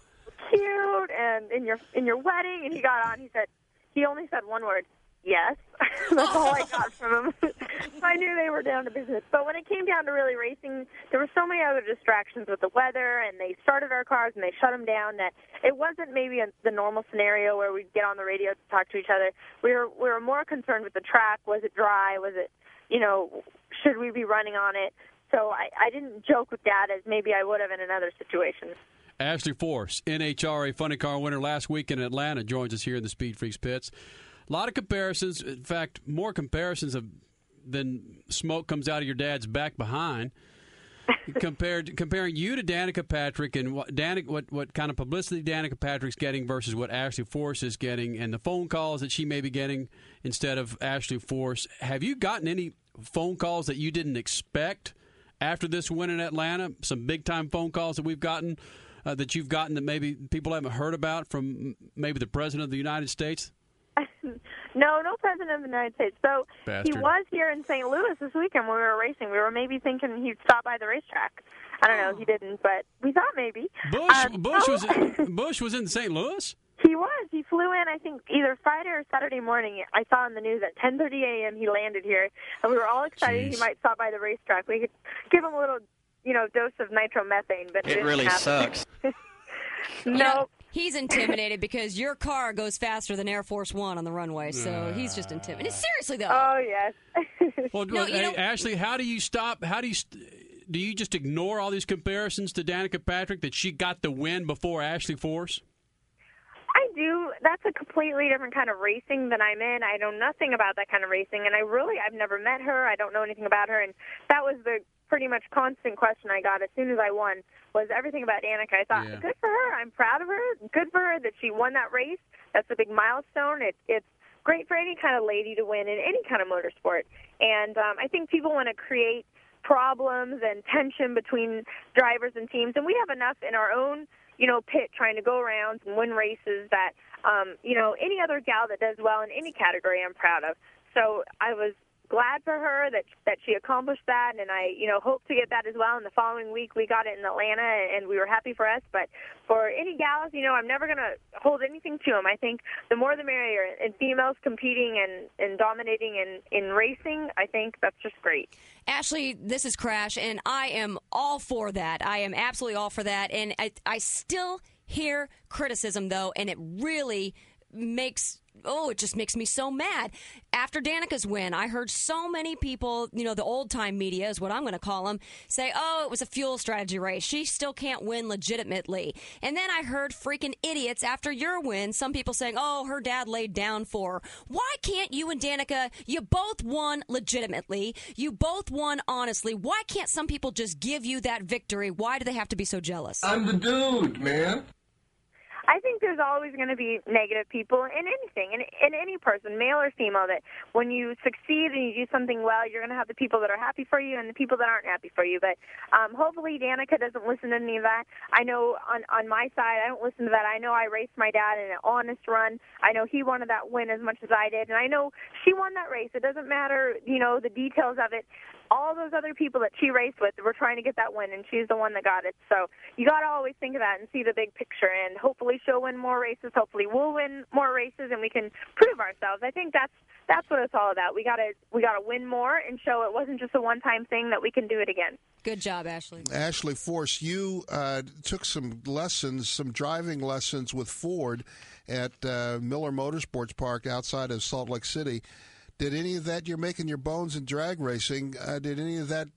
S13: cute, and in your in your wedding?" And he got on. He said, he only said one word, yes. That's all I got from them. I knew they were down to business. But when it came down to really racing, there were so many other distractions with the weather, and they started our cars and they shut them down. That it wasn't maybe a, the normal scenario where we'd get on the radio to talk to each other. We were we were more concerned with the track. Was it dry? Was it, you know, should we be running on it? So I, I didn't joke with Dad as maybe I would have in another situation.
S4: Ashley Force, NHRA Funny Car winner last week in Atlanta, joins us here in the Speed Freaks pits. A lot of comparisons. In fact, more comparisons of than smoke comes out of your dad's back behind. compared comparing you to Danica Patrick and what Danica, what what kind of publicity Danica Patrick's getting versus what Ashley Force is getting, and the phone calls that she may be getting instead of Ashley Force. Have you gotten any phone calls that you didn't expect after this win in Atlanta? Some big time phone calls that we've gotten uh, that you've gotten that maybe people haven't heard about from maybe the president of the United States.
S13: no, no president of the United States. So
S4: Bastard.
S13: he was here in St. Louis this weekend when we were racing. We were maybe thinking he'd stop by the racetrack. I don't know. He didn't, but we thought maybe.
S4: Bush
S13: Um,
S4: Bush
S13: no.
S4: was Bush was in St. Louis.
S13: He was. He flew in. I think either Friday or Saturday morning. I saw on the news at 10:30 a.m. He landed here, and we were all excited he might stop by the racetrack. We could give him a little, you know, dose of nitromethane, but it,
S11: It
S13: didn't
S11: really
S13: happen.
S11: sucks.
S3: You
S13: no.
S3: Know, he's intimidated because your car goes faster than Air Force One on the runway, so he's just intimidated. Seriously though.
S13: Oh yes.
S4: Well,
S3: No,
S4: hey,
S3: know-
S4: Ashley, how do you stop? How do you st- do you just ignore all these comparisons to Danica Patrick that she got the win before Ashley Force?
S13: I do. That's a completely different kind of racing than I'm in. I know nothing about that kind of racing, and I really I've never met her. I don't know anything about her, and that was the pretty much constant question I got as soon as I won was everything about Danica. I thought,
S14: Yeah.
S13: good for her. I'm proud of her. Good for her that she won that race. That's a big milestone. It, it's great for any kind of lady to win in any kind of motorsport. And um, I think people want to create problems and tension between drivers and teams, and we have enough in our own you know, pit trying to go around and win races that, um, you know, any other gal that does well in any category I'm proud of. So I was glad for her that that she accomplished that, and I you know hope to get that as well. And the following week we got it in Atlanta, and we were happy for us. But for any gals, you know, I'm never gonna hold anything to them. I think the more the merrier. And females competing and and dominating in in racing, I think that's just great.
S3: Ashley, this is Crash, and I am all for that. I am absolutely all for that. And I, I still hear criticism, though, and it really makes oh, it just makes me so mad. After Danica's win, I heard so many people, you know, the old time media is what I'm going to call them, say, oh, it was a fuel strategy race. She still can't win legitimately. And then I heard freaking idiots after your win, some people saying, oh, her dad laid down for her. Why can't you and Danica, you both won legitimately? You both won honestly. Why can't some people just give you that victory? Why do they have to be so jealous?
S14: I'm the dude, man.
S13: I think there's always going to be negative people in anything, in, in any person, male or female, that when you succeed and you do something well, you're going to have the people that are happy for you and the people that aren't happy for you. But um, hopefully Danica doesn't listen to any of that. I know on, on my side, I don't listen to that. I know I raced my dad in an honest run. I know he wanted that win as much as I did. And I know she won that race. It doesn't matter, you know, the details of it all those other people that she raced with were trying to get that win, and she's the one that got it. So you got to always think of that and see the big picture. And hopefully she'll win more races. Hopefully we'll win more races, and we can prove ourselves. I think that's that's what it's all about. We got to we got to win more and show it wasn't just a one time thing that we can do it again.
S3: Good job, Ashley.
S2: Ashley Force, you uh, took some lessons, some driving lessons with Ford at uh, Miller Motorsports Park outside of Salt Lake City. Did any of that, you're making your bones in drag racing, uh, did any of that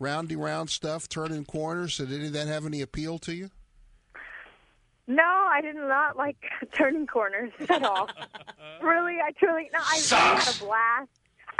S2: roundy round stuff, turning corners, did any of that have any appeal to you?
S13: No, I did not like turning corners at all. really, I truly, no, I really had a blast.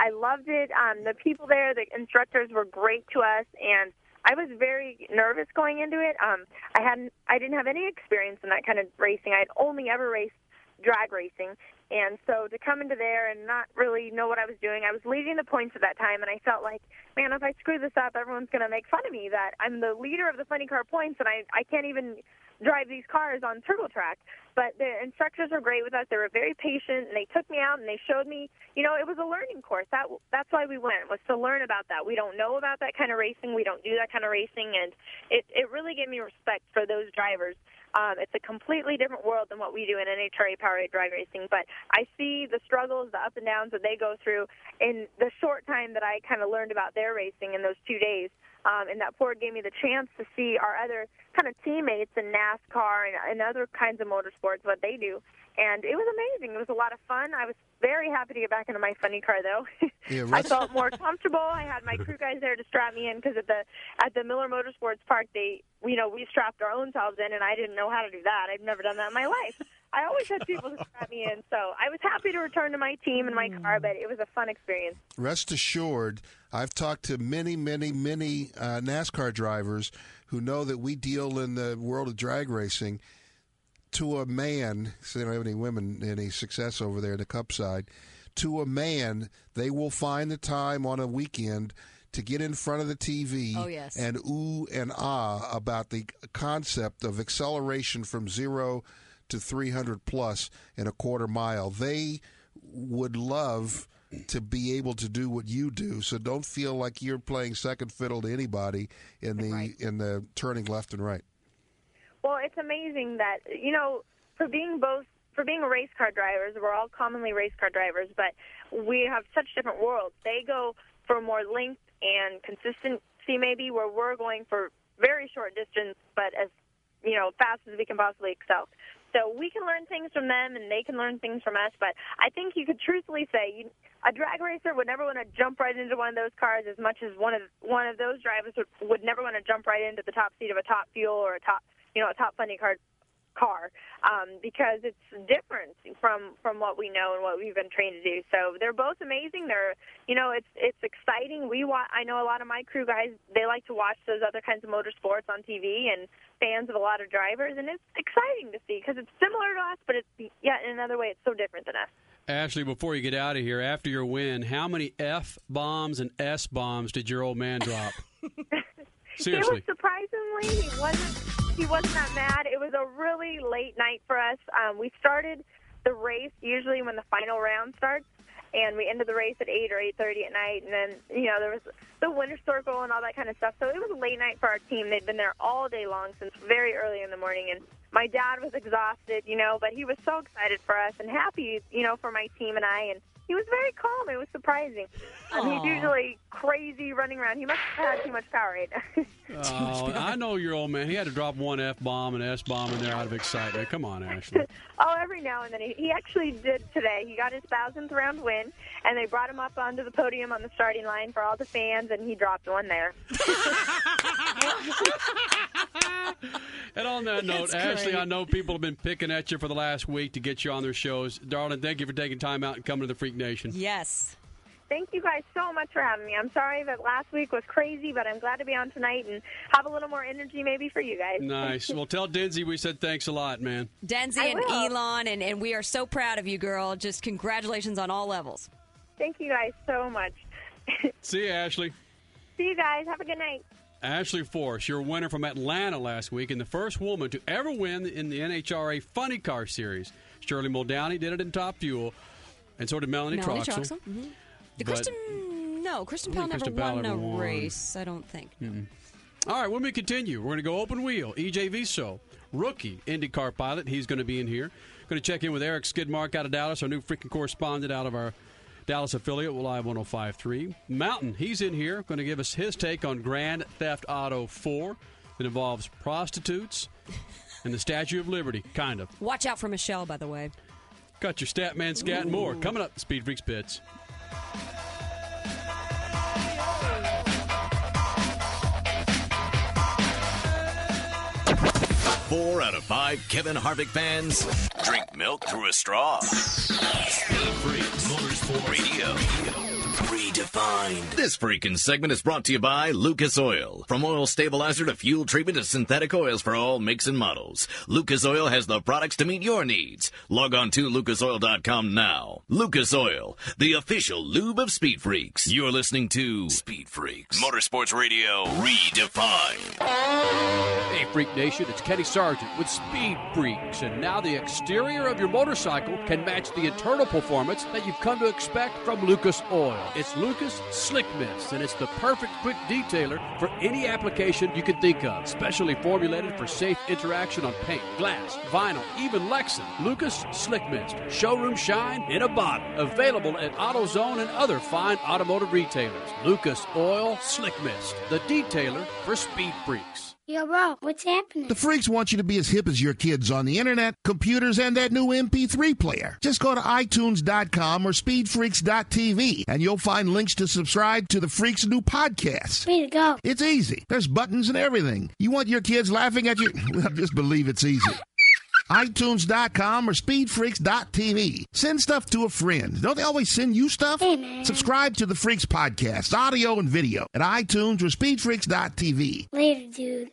S13: I loved it. Um, the people there, the instructors were great to us, and I was very nervous going into it. Um, I hadn't, I didn't have any experience in that kind of racing. I had only ever raced drag racing, and so to come into there and not really know what I was doing, I was leading the points at that time, and I felt like, man, if I screw this up, everyone's going to make fun of me that I'm the leader of the funny car points, and I I can't even drive these cars on turbo track. But the instructors were great with us. They were very patient, and they took me out and they showed me. You know, it was a learning course. That that's why we went was to learn about that. We don't know about that kind of racing. We don't do that kind of racing, and it it really gave me respect for those drivers. Um, it's a completely different world than what we do in NHRA Powerade drag racing. But I see the struggles, the ups and downs that they go through in the short time that I kind of learned about their racing in those two days. Um, and that Ford gave me the chance to see our other kind of teammates in NASCAR and, and other kinds of motorsports, what they do. And it was amazing. It was a lot of fun. I was very happy to get back into my funny car, though.
S2: Yeah,
S13: I felt more comfortable. I had my crew guys there to strap me in because at the at the Miller Motorsports Park, they you know we strapped our own selves in, and I didn't know how to do that. I've never done that in my life. I always had people to strap me in, so I was happy to return to my team and my car, but it was a fun experience.
S2: Rest assured, I've talked to many, many, many uh, NASCAR drivers who know that we deal in the world of drag racing. To a man, so they don't have any women, any success over there in the cup side. To a man, they will find the time on a weekend to get in front of the TV
S3: Oh, yes.
S2: and ooh and ah about the concept of acceleration from zero to 300 plus in a quarter mile. They would love to be able to do what you do. So don't feel like you're playing second fiddle to anybody in the in the turning left and right.
S13: Well, it's amazing that you know, for being both for being race car drivers, we're all commonly race car drivers, but we have such different worlds. They go for more length and consistency, maybe, where we're going for very short distance, but as you know, fast as we can possibly excel. So we can learn things from them, and they can learn things from us. But I think you could truthfully say you, a drag racer would never want to jump right into one of those cars as much as one of one of those drivers would, would never want to jump right into the top seat of a top fuel or a top you know a top funny car car um, because it's different from from what we know and what we've been trained to do. So they're both amazing. They're you know it's it's exciting. We wa- I know a lot of my crew guys they like to watch those other kinds of motorsports on TV and fans of a lot of drivers and it's exciting to see because it's similar to us, but it's yeah in another way it's so different than us.
S4: Ashley, before you get out of here, after your win, how many F bombs and S bombs did your old man drop? Seriously.
S13: He was surprisingly he wasn't he wasn't that mad. It was a really late night for us. Um, we started the race usually when the final round starts, and we ended the race at eight or eight thirty at night. And then you know there was the winter circle and all that kind of stuff. So it was a late night for our team. They'd been there all day long since very early in the morning, and my dad was exhausted, you know, but he was so excited for us and happy, you know, for my team and I. And he was very calm. It was surprising. Um, he's usually crazy running around. He must have had too much Powerade.
S4: Oh, I know your old man. He had to drop one F bomb and S bomb in there out of excitement. Come on, Ashley.
S13: oh, every now and then. He, he actually did today. He got his thousandth round win, and they brought him up onto the podium on the starting line for all the fans, and he dropped one there.
S4: And on that note,
S13: That's
S4: Ashley,
S13: great.
S4: I know people have been picking at you for the last week to get you on their shows. Darling, thank you for taking time out and coming to the Freak Nation.
S3: Yes.
S13: Thank you guys so much for having me. I'm sorry that last week was crazy, but I'm glad to be on tonight and have a little more energy maybe for you guys.
S4: Nice. Well, tell Denzi we said thanks a lot, man.
S3: Denzi and
S13: will.
S3: Elon, and, and we are so proud of you, girl. Just congratulations on all levels.
S13: Thank you guys so much.
S4: See you, Ashley.
S13: See you guys. Have a good night.
S4: Ashley Force, your winner from Atlanta last week and the first woman to ever win in the NHRA Funny Car Series. Shirley Muldowney did it in Top Fuel, and so did Melanie,
S3: Melanie
S4: Troxel.
S3: Troxel. Mhm. Did
S4: But-
S3: Kristen? No, Kristen
S4: I
S3: Powell never
S4: Kristen Powell
S3: won a
S4: won.
S3: race. I don't think.
S4: All right, when we continue, we're going to go open wheel. EJ Viso, rookie IndyCar pilot. He's going to be in here. Going to check in with Eric Skidmark out of Dallas, our new freaking correspondent out of our Dallas affiliate, will Live 1053. Mountain, he's in here. Going to give us his take on Grand Theft Auto 4 that involves prostitutes and the Statue of Liberty, kind of.
S3: Watch out for Michelle, by the way.
S4: Got your stat man, scat, more. Coming up, Speed Freaks Pits.
S1: Four out of five Kevin Harvick fans drink milk through a straw. Speed Freaks Motorsport Radio. Redefined. This freaking segment is brought to you by Lucas Oil. From oil stabilizer to fuel treatment to synthetic oils for all makes and models. Lucas Oil has the products to meet your needs. Log on to lucasoil.com now. Lucas Oil, the official lube of Speed Freaks. You're listening to Speed Freaks Motorsports Radio Redefined.
S4: Hey, Freak Nation, it's Kenny Sargent with Speed Freaks, and now the exterior of your motorcycle can match the internal performance that you've come to expect from Lucas Oil. It's Lucas Slick Mist, and it's the perfect quick detailer for any application you can think of. Specially formulated for safe interaction on paint, glass, vinyl, even Lexan. Lucas Slick Mist, showroom shine in a bottle. Available at AutoZone and other fine automotive retailers. Lucas Oil Slick Mist, the detailer for Speed Freaks.
S14: Yo, bro, what's happening?
S10: The freaks want you to be as hip as your kids on the internet, computers, and that new MP3 player. Just go to iTunes.com or SpeedFreaks.tv and you'll find links to subscribe to the Freaks' new podcast.
S14: Way to go.
S10: It's easy. There's buttons and everything. You want your kids laughing at you? Well, just believe it's easy. iTunes.com or SpeedFreaks.tv. Send stuff to a friend. Don't they always send you stuff?
S14: Hey, man.
S10: Subscribe to the Freaks podcast, audio and video, at iTunes or SpeedFreaks.tv.
S14: Later, dude.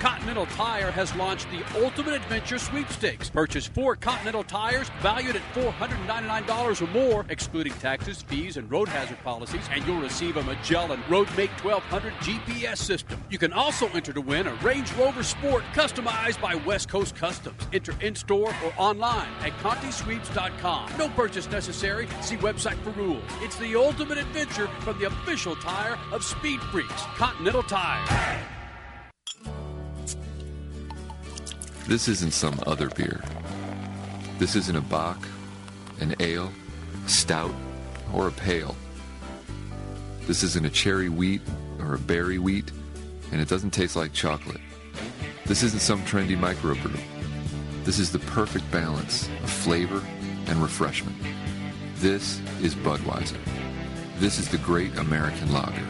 S4: Continental Tire has launched the Ultimate Adventure Sweepstakes. Purchase four Continental tires valued at $499 or more, excluding taxes, fees, and road hazard policies, and you'll receive a Magellan Roadmate 1200 GPS system. You can also enter to win a Range Rover Sport customized by West Coast Customs. Enter in store or online at ContiSweeps.com. No purchase necessary. See website for rules. It's the ultimate adventure from the official tire of Speed Freaks, Continental Tire.
S8: This isn't some other beer. This isn't a Bach, an ale, stout, or a pale. This isn't a cherry wheat or a berry wheat, and it doesn't taste like chocolate. This isn't some trendy microbrew. This is the perfect balance of flavor and refreshment. This is Budweiser. This is the great American lager.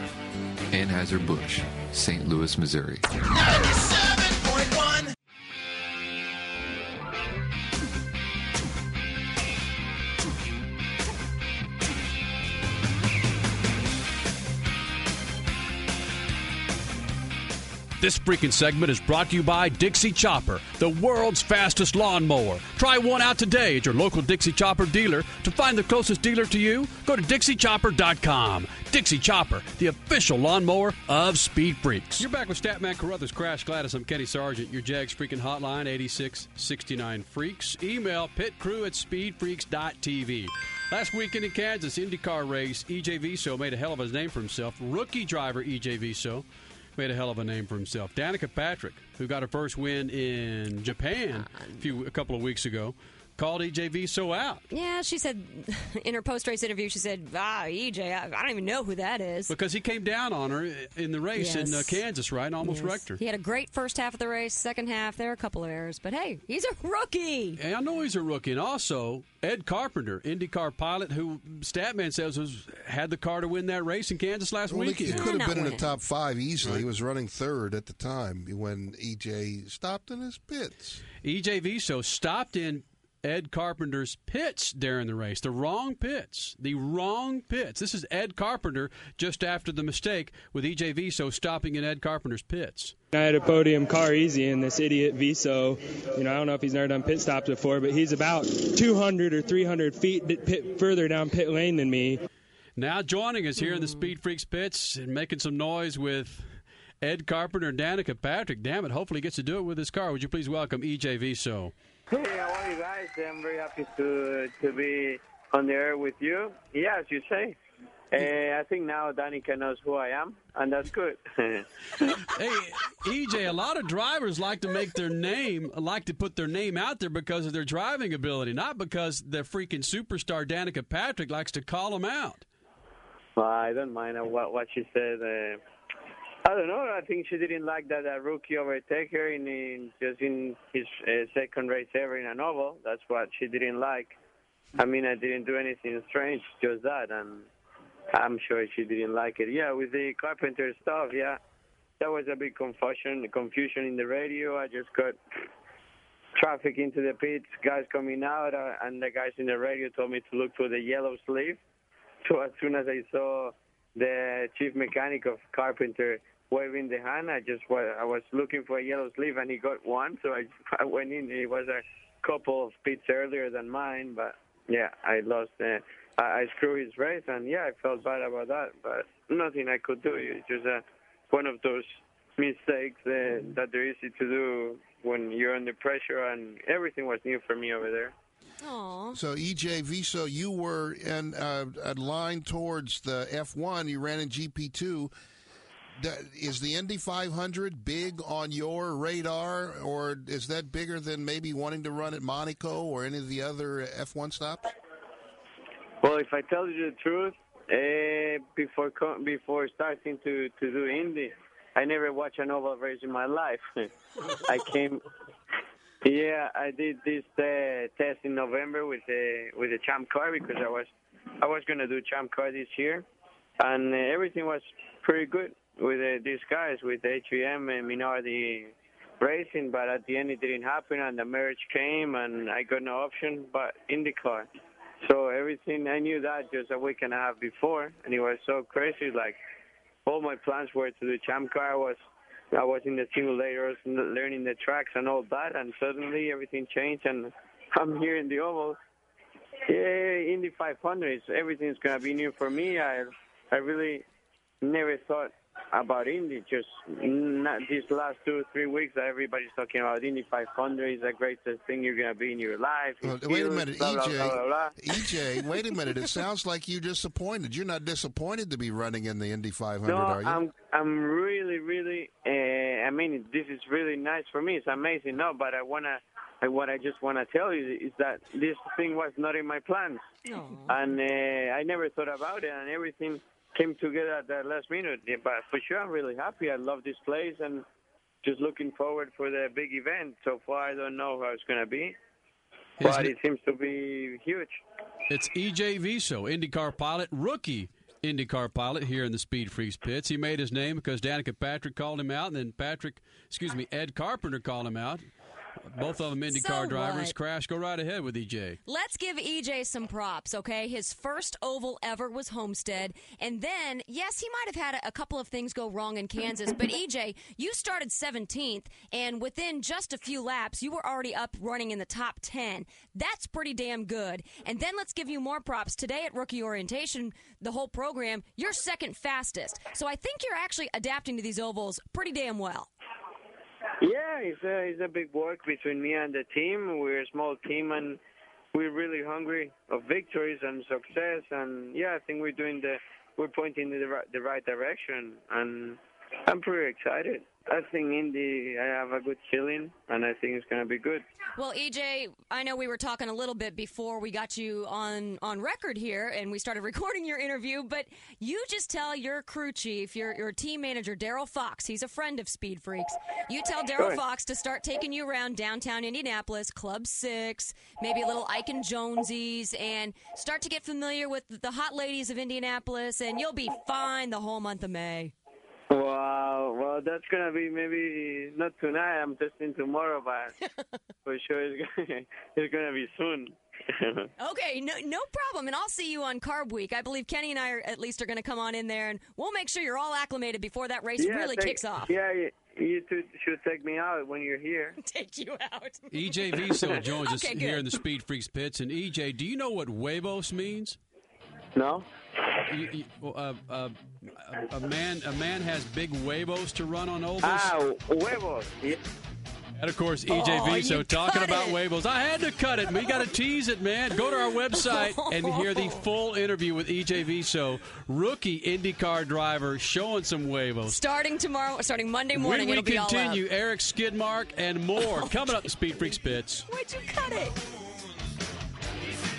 S8: Anheuser-Busch, St. Louis, Missouri.
S4: This freaking segment is brought to you by Dixie Chopper, the world's fastest lawnmower. Try one out today at your local Dixie Chopper dealer. To find the closest dealer to you, go to DixieChopper.com. Dixie Chopper, the official lawnmower of Speed Freaks. You're back with Statman Carruthers, Crash Gladys. I'm Kenny Sargent. Your Jegs freaking hotline, 8669 Freaks. Email pitcrew at speedfreaks.tv. Last weekend in Kansas, IndyCar race, EJ Viso made a hell of a name for himself. Rookie driver EJ Viso made a hell of a name for himself. Danica Patrick, who got her first win in Japan a few a couple of weeks ago, called EJ Viso out
S3: Yeah, she said in her post race interview, she said, "Ah, EJ, I, I don't even know who that is."
S4: because he came down on her in the race in uh, Kansas, right? and Almost
S3: Yes.
S4: wrecked her.
S3: He had a great first half of the race. Second half, there were a couple of errors, but hey, he's a rookie.
S4: And I know he's a rookie. And also, Ed Carpenter, IndyCar pilot, who Statman says was had the car to win that race in Kansas last
S2: Well, he,
S4: weekend.
S2: he could have been in the top five easily. He was running third at the time when EJ stopped in his pits.
S4: EJ Viso stopped in Ed Carpenter's pits during the race. The wrong pits. The wrong pits. This is Ed Carpenter just after the mistake with EJ Viso stopping in Ed Carpenter's pits.
S15: I had a podium car easy, and this idiot Viso, you know, I don't know if he's never done pit stops before, but he's about 200 or 300 feet pit, further down pit lane than me.
S4: Now joining us here in the Speed Freaks pits and making some noise with Ed Carpenter and Danica Patrick. Damn it, hopefully he gets to do it with his car. Would you please welcome EJ Viso?
S16: Hey, how are you guys? I'm very happy to to be on the air with you. Yeah, as you say. Uh, I think now Danica knows who I am, and that's good.
S4: hey, EJ, a lot of drivers like to make their name, like to put their name out there because of their driving ability, not because the freaking superstar Danica Patrick likes to call them out.
S16: Well, I don't mind what what she said. Uh, I don't know. I think she didn't like that a rookie overtake her in, in just in his uh, second race ever in a novel. That's what she didn't like. I mean, I didn't do anything strange, just that, and I'm sure she didn't like it. Yeah, with the carpenter stuff, yeah, that was a big confusion, confusion in the radio. I just got traffic into the pits, guys coming out, uh, and the guys in the radio told me to look for the yellow sleeve. So as soon as I saw the chief mechanic of Carpenter waving the hand, I just wa- I was looking for a yellow sleeve, and he got one. So I, I went in. It was a couple of beats earlier than mine, but yeah, I lost. Uh, I, I screwed his race, and yeah, I felt bad about that. But nothing I could do. It's just uh, one of those mistakes uh, that they're easy to do when you're under pressure, and everything was new for me over there.
S2: So EJ Viso, you were in uh, a line towards the F1. You ran in GP2. Is the Indy 500 big on your radar, or is that bigger than maybe wanting to run at Monaco or any of the other F1 stops?
S16: Well, if I tell you the truth, uh, before before starting to to do Indy, I never watched an oval race in my life. I came, yeah, I did this uh, test in November with the with the Champ Car because I was I was gonna do Champ Car this year, and uh, everything was pretty good with uh, these guys with HVM and Minardi racing. But at the end, it didn't happen, and the marriage came, and I got no option but IndyCar. So everything I knew that just a week and a half before, and it was so crazy. Like all my plans were to do Champ Car. I was I was in the simulators, learning the tracks and all that, and suddenly everything changed, and I'm here in the oval. Yeah, Indy 500. Everything's gonna be new for me. I I really never thought about Indy. Just not these last two three weeks, everybody's talking about Indy 500 is the greatest thing you're gonna be in your life.
S2: Well,
S16: It's
S2: wait a minute,
S16: blah, blah,
S2: EJ.
S16: blah, blah, blah.
S2: EJ, wait a minute. It sounds like you're disappointed. You're not disappointed to be running in the Indy 500,
S16: No,
S2: are you?
S16: I'm I'm really really. Uh, I mean, this is really nice for me. It's amazing. No, but I wanna. I, what I just wanna tell you is that this thing was not in my plans, and uh, I never thought about it, and everything came together at the last minute. Yeah, but for sure, I'm really happy. I love this place, and just looking forward for the big event. So far, I don't know how it's gonna be,
S4: His
S16: but
S4: n-
S16: it seems to be huge.
S4: It's EJ Viso, IndyCar pilot, rookie IndyCar pilot here in the Speed Freaks pits. He made his name because Danica Patrick called him out, and then Patrick, excuse me, Ed Carpenter called him out. Both of them IndyCar
S3: So
S4: drivers.
S3: what?
S4: Crash, go right ahead with EJ.
S3: Let's give EJ some props, okay? His first oval ever was Homestead. And then, yes, he might have had a, a couple of things go wrong in Kansas, but EJ, you started 17th, and within just a few laps, you were already up running in the top 10. That's pretty damn good. And then let's give you more props. Today at Rookie Orientation, the whole program, you're second fastest. So I think you're actually adapting to these ovals pretty damn well.
S16: Yeah, it's a it's a big work between me and the team. We're a small team, and we're really hungry of victories and success, and yeah, I think we're doing the we're pointing in the right, the right direction, and I'm pretty excited. I think Indy, I have a good feeling, and I think it's going to be good.
S3: Well, EJ, I know we were talking a little bit before we got you on on record here, and we started recording your interview. But you just tell your crew chief, your your team manager, Daryl Fox. He's a friend of Speed Freaks. You tell Daryl Fox to start taking you around downtown Indianapolis, Club Six, maybe a little Ike and Jonesy's, and start to get familiar with the hot ladies of Indianapolis, and you'll be fine the whole month of May.
S16: Wow, well, that's gonna be maybe not tonight. I'm testing tomorrow, but for sure it's gonna, it's gonna be soon.
S3: Okay, no, no problem. And I'll see you on Carb Week. I believe Kenny and I are, at least are going to come on in there, and we'll make sure you're all acclimated before that race
S16: yeah,
S3: really
S16: take-
S3: kicks off.
S16: Yeah, you, you two should take me out when you're here.
S3: Take you out.
S4: EJ Viso joins us
S3: Okay,
S4: here in the Speed Freaks pits. And EJ, do you know what huevos means?
S16: No.
S4: You, you, uh, uh, a, a man, a man has big huevos to run on ovals.
S16: Ah, huevos. Yeah.
S4: And of course, EJ
S16: Oh,
S4: Viso talking about
S16: it.
S4: huevos. I had to cut it. We got to tease it, man. Go to our website and hear the full interview with EJ Viso, rookie IndyCar driver, showing some huevos.
S3: Starting tomorrow, starting Monday morning,
S4: we, we
S3: it'll be all
S4: continue.
S3: up.
S4: Eric Skidmark and more coming up The Speed Freaks Bits.
S3: Why'd you cut it?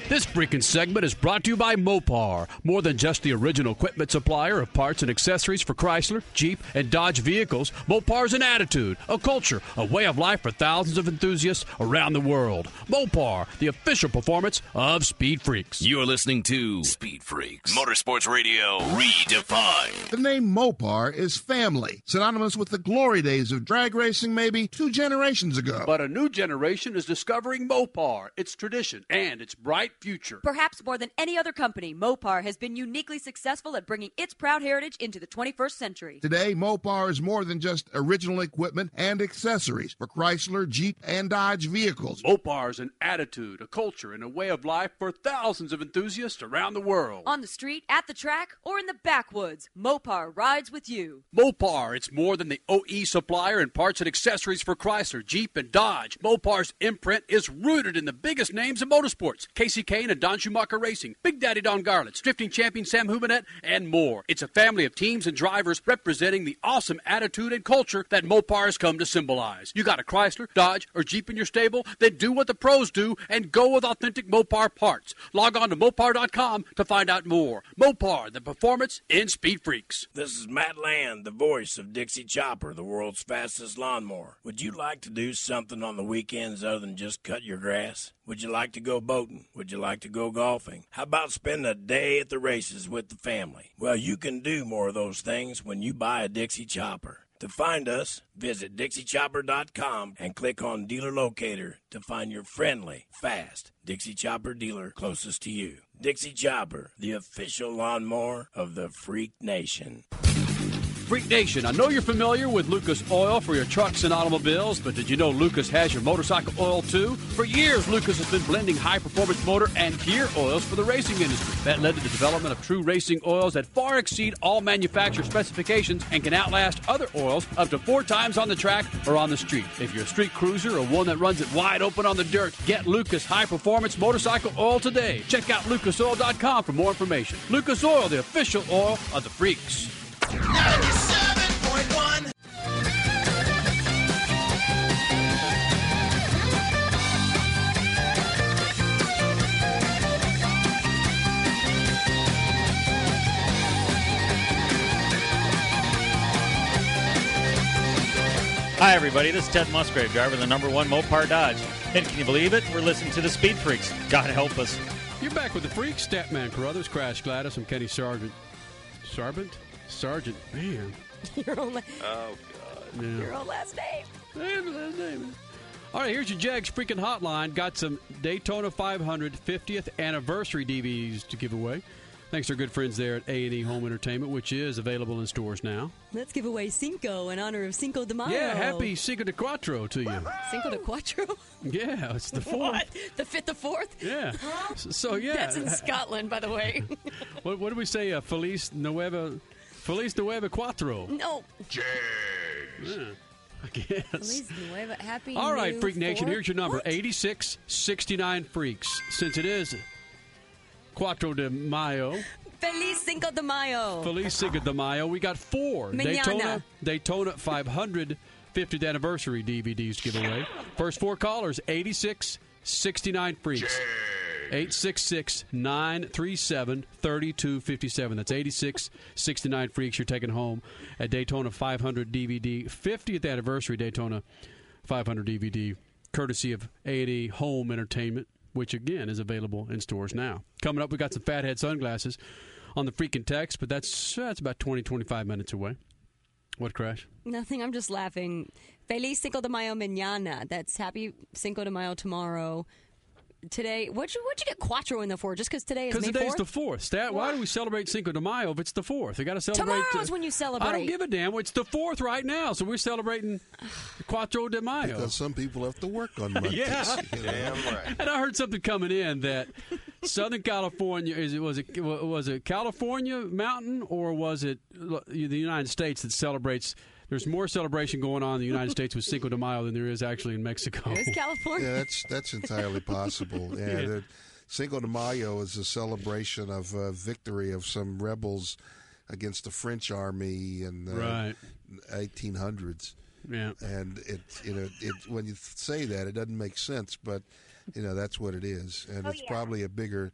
S4: This freaking segment is brought to you by Mopar. More than just the original equipment supplier of parts and accessories for Chrysler, Jeep, and Dodge vehicles, Mopar's an attitude, a culture, a way of life for thousands of enthusiasts around the world. Mopar, the official performance of Speed Freaks.
S1: You're listening to Speed Freaks Motorsports Radio Redefined.
S10: The name Mopar is family, synonymous with the glory days of drag racing maybe two generations ago.
S4: But a new generation is discovering Mopar, its tradition, and its bright future.
S17: Perhaps more than any other company, Mopar has been uniquely successful at bringing its proud heritage into the 21st century.
S10: Today, Mopar is more than just original equipment and accessories for Chrysler, Jeep, and Dodge vehicles.
S4: Mopar is an attitude, a culture, and a way of life for thousands of enthusiasts around the world.
S17: On the street, at the track, or in the backwoods, Mopar rides with you.
S4: Mopar, it's more than the OE supplier and parts and accessories for Chrysler, Jeep, and Dodge. Mopar's imprint is rooted in the biggest names in motorsports. Kasey Kahne and Don Schumacher Racing, Big Daddy Don Garlits, drifting champion Sam Hubinette, and more. It's a family of teams and drivers representing the awesome attitude and culture that Mopar has come to symbolize. You got a Chrysler, Dodge, or Jeep in your stable? Then do what the pros do and go with authentic Mopar parts. Log on to Mopar.com to find out more. Mopar, the performance in Speed Freaks.
S9: This is Matt Land, the voice of Dixie Chopper, the world's fastest lawnmower. Would you like to do something on the weekends other than just cut your grass? Would you like to go boating? Would you like to go golfing? How about spend a day at the races with the family? Well, you can do more of those things when you buy a Dixie Chopper. To find us, visit DixieChopper.com and click on Dealer Locator to find your friendly, fast Dixie Chopper dealer closest to you. Dixie Chopper, the official lawnmower of the Freak Nation.
S4: Freak Nation, I know you're familiar with Lucas Oil for your trucks and automobiles, but did you know Lucas has your motorcycle oil too? For years, Lucas has been blending high performance motor and gear oils for the racing industry. That led to the development of true racing oils that far exceed all manufacturer specifications and can outlast other oils up to four times on the track or on the street. If you're a street cruiser or one that runs it wide open on the dirt, get Lucas high performance motorcycle oil today. Check out lucasoil.com for more information. Lucas Oil, the official oil of the freaks.
S18: Hi, everybody. This is Ted Musgrave, driver of the number one Mopar Dodge. And can you believe it? We're listening to the Speed Freaks. God help us.
S4: You're back with the Freaks, Statman Carruthers, Crash Gladys. I'm Kenny Sargent. Sargent? Sergeant. Man.
S3: your own, la-
S4: Oh, God. Yeah.
S3: your own last name.
S4: All right, here's your Jegs freaking hotline. Got some Daytona 500 50th anniversary DVDs to give away. Thanks to our good friends there at A&E Home Entertainment, which is available in stores now.
S3: Let's give away Cinco in honor of Cinco de Mayo.
S4: Yeah, happy Cinco de Cuatro to you.
S3: Cinco de Cuatro.
S4: Yeah, it's the fourth.
S3: What? The fifth, the fourth.
S4: Yeah. So, so, yeah.
S3: That's in Scotland, by the way.
S4: What, what do we say? Uh, Feliz Nueva, Feliz Nueva Cuatro.
S3: no.
S4: Yeah.
S3: Feliz Nueva. Happy
S4: All right, Freak Nation,
S3: fourth-
S4: here's your number
S3: What?
S4: 8669 Freaks. Since it is Cuatro de Mayo,
S3: Feliz Cinco de Mayo.
S4: Feliz Cinco de Mayo, we got four
S3: Mañana.
S4: Daytona Daytona 500 50th anniversary DVDs giveaway. First four callers 8669 Freaks. 866 937 3257. That's 8669 Freaks you're taking home at Daytona 500 DVD, 50th anniversary Daytona 500 DVD, courtesy of A&E Home Entertainment, which again is available in stores now. Coming up, we got some fathead sunglasses on the freaking text, but that's that's about 20, 25 minutes away. What crash?
S3: Nothing. I'm just laughing. Feliz Cinco de Mayo mañana. That's happy Cinco de Mayo tomorrow. Today, what'd you, what'd you get Quattro in the for? Just because today is
S4: Because today's
S3: 4th?
S4: the fourth. Stat, why do we celebrate Cinco de Mayo if it's the fourth? We got to celebrate.
S3: Tomorrow's when you celebrate.
S4: I don't give a damn. It's the fourth right now, so we're celebrating Cuatro de Mayo.
S2: Because some people have to work on Mondays.
S4: Yeah.
S2: you know.
S4: And I heard something coming in that Southern California is it was it was it California mountain or was it uh, the United States that celebrates? There's more celebration going on in the United States with Cinco de Mayo than there is actually in Mexico.
S3: There's California.
S2: Yeah, that's that's entirely possible. Yeah,
S4: Yeah.
S2: the Cinco de Mayo is a celebration of uh, victory of some rebels against the French army in the
S4: Right.
S2: 1800s.
S4: Yeah,
S2: and it you know it when you say that it doesn't make sense, but you know that's what it is, and
S12: Oh,
S2: it's
S12: yeah.
S2: probably a bigger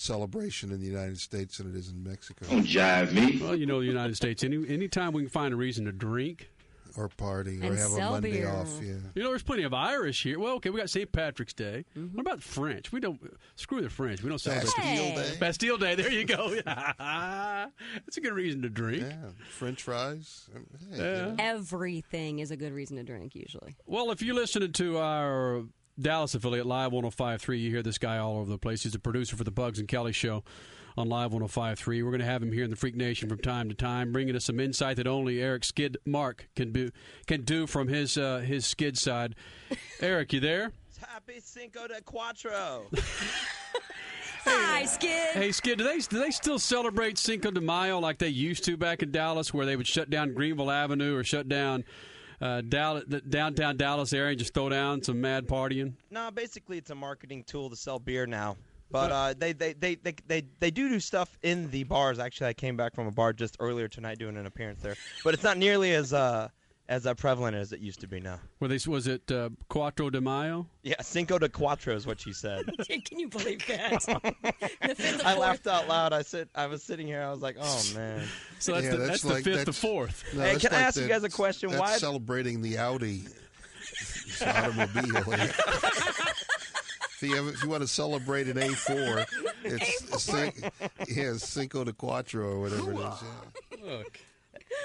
S2: celebration in the United States than it is in Mexico. Don't jive me.
S4: Well, you know, the United States. Any anytime we can find a reason to drink
S2: or party or
S3: And
S2: have a
S3: sell
S2: Monday
S3: beer.
S2: off. Yeah.
S4: You know, there's plenty of Irish here. Well, okay, we got St. Patrick's Day.
S3: Mm-hmm.
S4: What about French? We don't screw the French. We don't celebrate
S2: Bastille Day.
S4: Bastille Day. There you go. That's a good reason to drink.
S2: Yeah, French fries. Hey,
S4: Yeah.
S2: you.
S3: Everything is a good reason to drink, usually.
S4: Well, if you're listening to our Dallas affiliate, Live 1053, you hear this guy all over the place. He's a producer for the Bugs and Kelly Show on Live 1053. We're going to have him here in the Freak Nation from time to time, bringing us some insight that only Eric Skid Mark can do, can do from his uh, his skid side. Eric, you there?
S19: Happy Cinco de Cuatro.
S3: Hi, Skid.
S4: Hey, Skid, do they do they still celebrate Cinco de Mayo like they used to back in Dallas, where they would shut down Greenville Avenue or shut down uh, downtown Dallas area and just throw down some mad partying?
S19: no, basically it's a marketing tool to sell beer now. But uh, they, they, they, they, they, they do do stuff in the bars. Actually, I came back from a bar just earlier tonight doing an appearance there. But it's not nearly as uh, as uh, prevalent as it used to be now.
S4: Were they was it uh, Cuatro de Mayo?
S19: Yeah, Cinco de Cuatro is what she said.
S3: Can you believe that? the fifth, the
S19: I laughed out loud. I sit. I was sitting here. I was like, "Oh man."
S4: So that's
S2: Yeah,
S4: the,
S2: that's
S4: that's,
S2: like-
S4: the fifth to
S2: that's-
S4: fourth.
S2: No,
S19: Hey,
S2: that's
S19: can I
S2: like
S19: ask you guys a question?
S2: That's
S19: Why-
S2: celebrating the Audi automobile? if, you have, if you want to celebrate an A4, it's Cin- yeah, Cinco de Cuatro or whatever it is. Yeah.
S4: Look,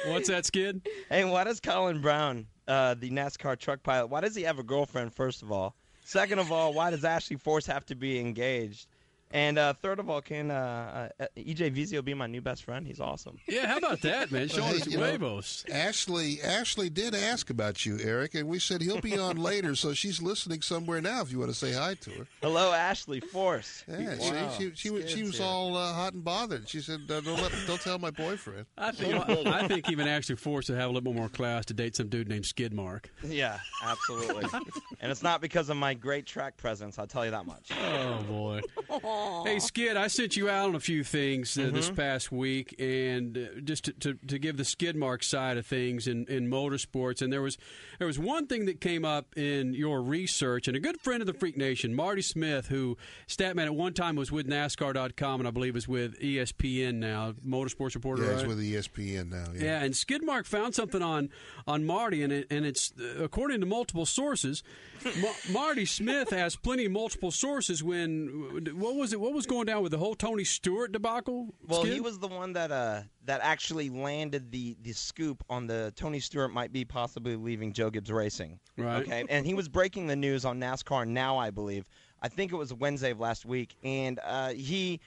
S4: what's that, Skid?
S19: Hey, why does Colin Braun, uh, the NASCAR truck pilot, why does he have a girlfriend? First of all, second of all, why does Ashley Force have to be engaged? And uh, third of all, can uh, uh, EJ Viso be my new best friend? He's awesome.
S4: Yeah, how about that, man? Showing
S2: Hey,
S4: us huevos.
S2: Ashley, Ashley did ask about you, Eric, and we said he'll be on later, so she's listening somewhere now. If you want to say hi to her.
S19: Hello, Ashley Force.
S2: Yeah,
S19: Wow.
S2: she, she, she, was- she was all uh, hot and bothered. She said, uh, "Don't let, don't tell my boyfriend."
S4: I think I think even Ashley Force to have a little more class to date some dude named Skid Mark.
S19: Yeah, absolutely. and it's not because of my great track presence. I'll tell you that much.
S4: Oh boy. Hey Skid, I sent you out on a few things uh, this
S19: Mhm.
S4: past week, and uh, just to, to, to give the skid mark side of things in, in motorsports, and there was there was one thing that came up in your research, and a good friend of the Freak Nation, Marty Smith, who Statman at one time was with NASCAR.com, and I believe is with ESPN now, motorsports reporter.
S2: Yeah, he's
S4: right?
S2: with ESPN now. Yeah.
S4: Yeah, and Skidmark found something on on Marty, and it, and it's uh, according to multiple sources. Ma- Marty Smith has plenty of multiple sources. When what was it? What was going down with the whole Tony Stewart debacle?
S19: Well,
S4: Skid?
S19: he was the one that uh that actually landed the the scoop on the Tony Stewart might be possibly leaving Joe Gibbs Racing.
S4: Right.
S19: Okay, and he was breaking the news on NASCAR Now, I believe. I think it was Wednesday of last week, and uh, he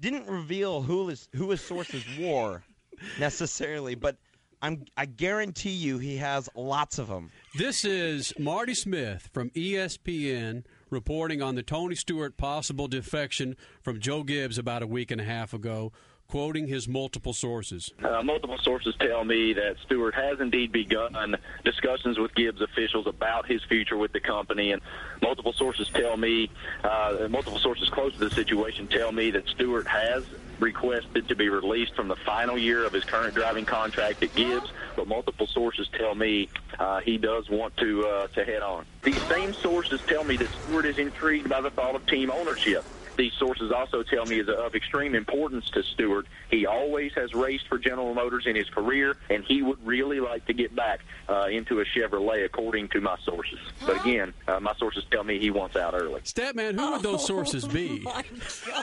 S19: didn't reveal who his who his sources were necessarily, but I'm I guarantee you he has lots of them.
S4: This is Marty Smith from ESPN reporting on the Tony Stewart possible defection from Joe Gibbs about a week and a half ago. quoting his multiple sources.
S20: Uh, multiple sources tell me that Stewart has indeed begun discussions with Gibbs officials about his future with the company, and multiple sources tell me, uh, multiple sources close to the situation tell me that Stewart has requested to be released from the final year of his current driving contract at Gibbs, but multiple sources tell me uh, he does want to uh, to head on. These same sources tell me that Stewart is intrigued by the thought of team ownership. These sources also tell me is of extreme importance to Stewart. He always has raced for General Motors in his career, and he would really like to get back uh, into a Chevrolet, according to my sources. But again, uh, my sources tell me he wants out early.
S4: Statman, who would those sources be?
S2: I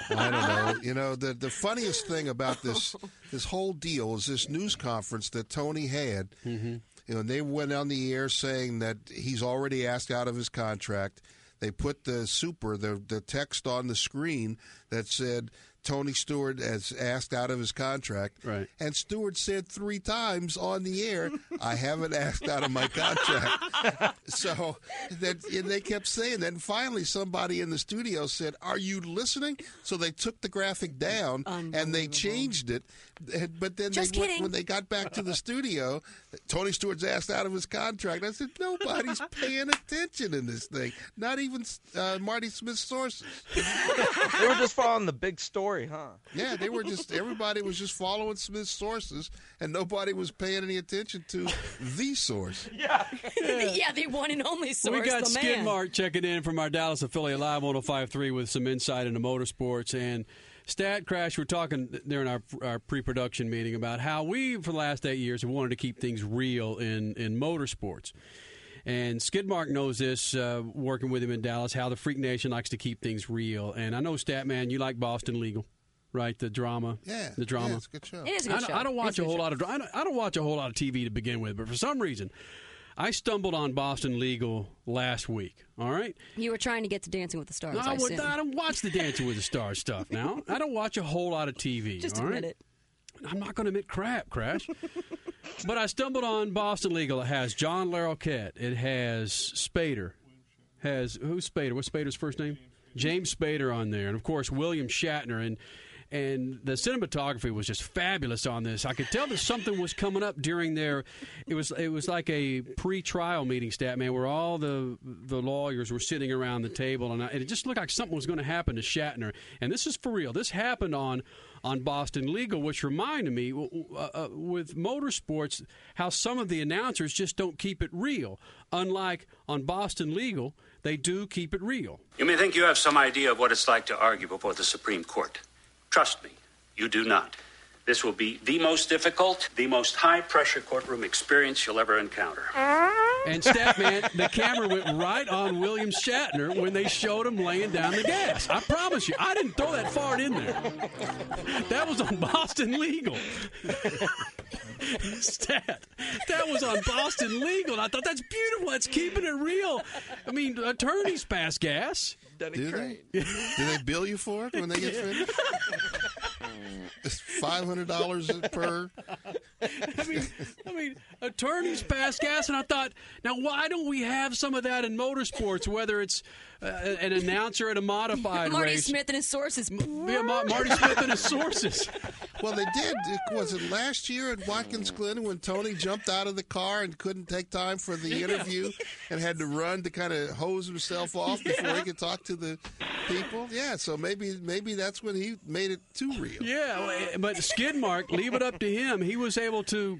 S2: don't know. You know, the the funniest thing about this this whole deal is this news conference that Tony had.
S4: Mm-hmm.
S2: You know, they went on the air saying that he's already asked out of his contract. They put the super the the text on the screen that said Tony Stewart has asked out of his contract.
S4: Right.
S2: And Stewart said three times on the air, "I haven't asked out of my contract." so that and they kept saying that. And finally, somebody in the studio said, "Are you listening?" So they took the graphic down and they changed it. And- But then
S3: Just
S2: they, went-
S3: kidding.
S2: when they got back to the studio, Tony Stewart's asked out of his contract. I said, "Nobody's paying attention in this thing. Not even uh, Marty Smith's sources."
S19: they were just following the big story, huh?
S2: Yeah, they were just everybody was just following Smith's sources, and nobody was paying any attention to the source.
S19: Yeah,
S3: yeah, the one and only source.
S4: we got
S3: the
S4: Skid. Mark checking in from our Dallas affiliate Live 105.3 with some insight into motorsports. And Stat Crash, we're talking during our, our pre production meeting about how we, for the last eight years, have wanted to keep things real in, in motorsports. And Skidmark knows this, uh, working with him in Dallas, how the Freak Nation likes to keep things real. And I know, Statman, you like Boston Legal, right? The drama.
S2: Yeah,
S4: The drama.
S2: yeah, it's a good show.
S3: It is a
S4: I
S3: good
S4: don't,
S3: show.
S4: I don't
S3: It's
S4: watch
S3: a
S4: a
S3: good
S4: whole
S3: show.
S4: lot of I don't, I don't watch a whole lot of TV to begin with, but for some reason, I stumbled on Boston Legal last week. All right,
S3: You were trying to get to Dancing with the Stars.
S4: no,
S3: I
S4: I, would,
S3: assume.
S4: I don't watch the Dancing with the Stars stuff now. I don't watch a whole lot of TV.
S3: Just admit
S4: right?
S3: it.
S4: I'm not going to admit crap, Crash. but I stumbled on Boston Legal. It has John Larroquette. It has Spader. Has who's Spader? What's Spader's first name? James Spader on there, and of course William Shatner. And and the cinematography was just fabulous on this. I could tell that something was coming up during their. It was it was like a pre-trial meeting, stat man, where all the the lawyers were sitting around the table, and, I, and it just looked like something was going to happen to Shatner. And this is for real. This happened on on Boston Legal, which reminded me uh, uh, with motorsports how some of the announcers just don't keep it real. Unlike on Boston Legal, they do keep it real.
S21: You may think you have some idea of what it's like to argue before the Supreme Court. Trust me, you do not. This will be the most difficult, the most high pressure courtroom experience you'll ever encounter.
S4: And Statman, the camera went right on William Shatner when they showed him laying down the gas. I promise you, I didn't throw that fart in there. That was on Boston Legal. Stat. That was on Boston Legal. And I thought that's beautiful. That's keeping it real. I mean, attorneys pass gas.
S2: Do they? Do they bill you for it when they get finished? It's five hundred dollars per.
S4: I mean, I mean, attorneys pass gas, and I thought, now why don't we have some of that in motorsports? Whether it's uh, an announcer at a modified
S3: Marty
S4: race,
S3: Smith and his sources.
S4: yeah, Ma- Marty Smith and his sources.
S2: Well, they did. It Was it last year at Watkins Glen when Tony jumped out of the car and couldn't take time for the interview and had to run to kind of hose himself off before he could talk to the people? Yeah, so maybe maybe that's when he made it too real.
S4: Yeah, well, but Skidmark, leave it up to him. He was able to.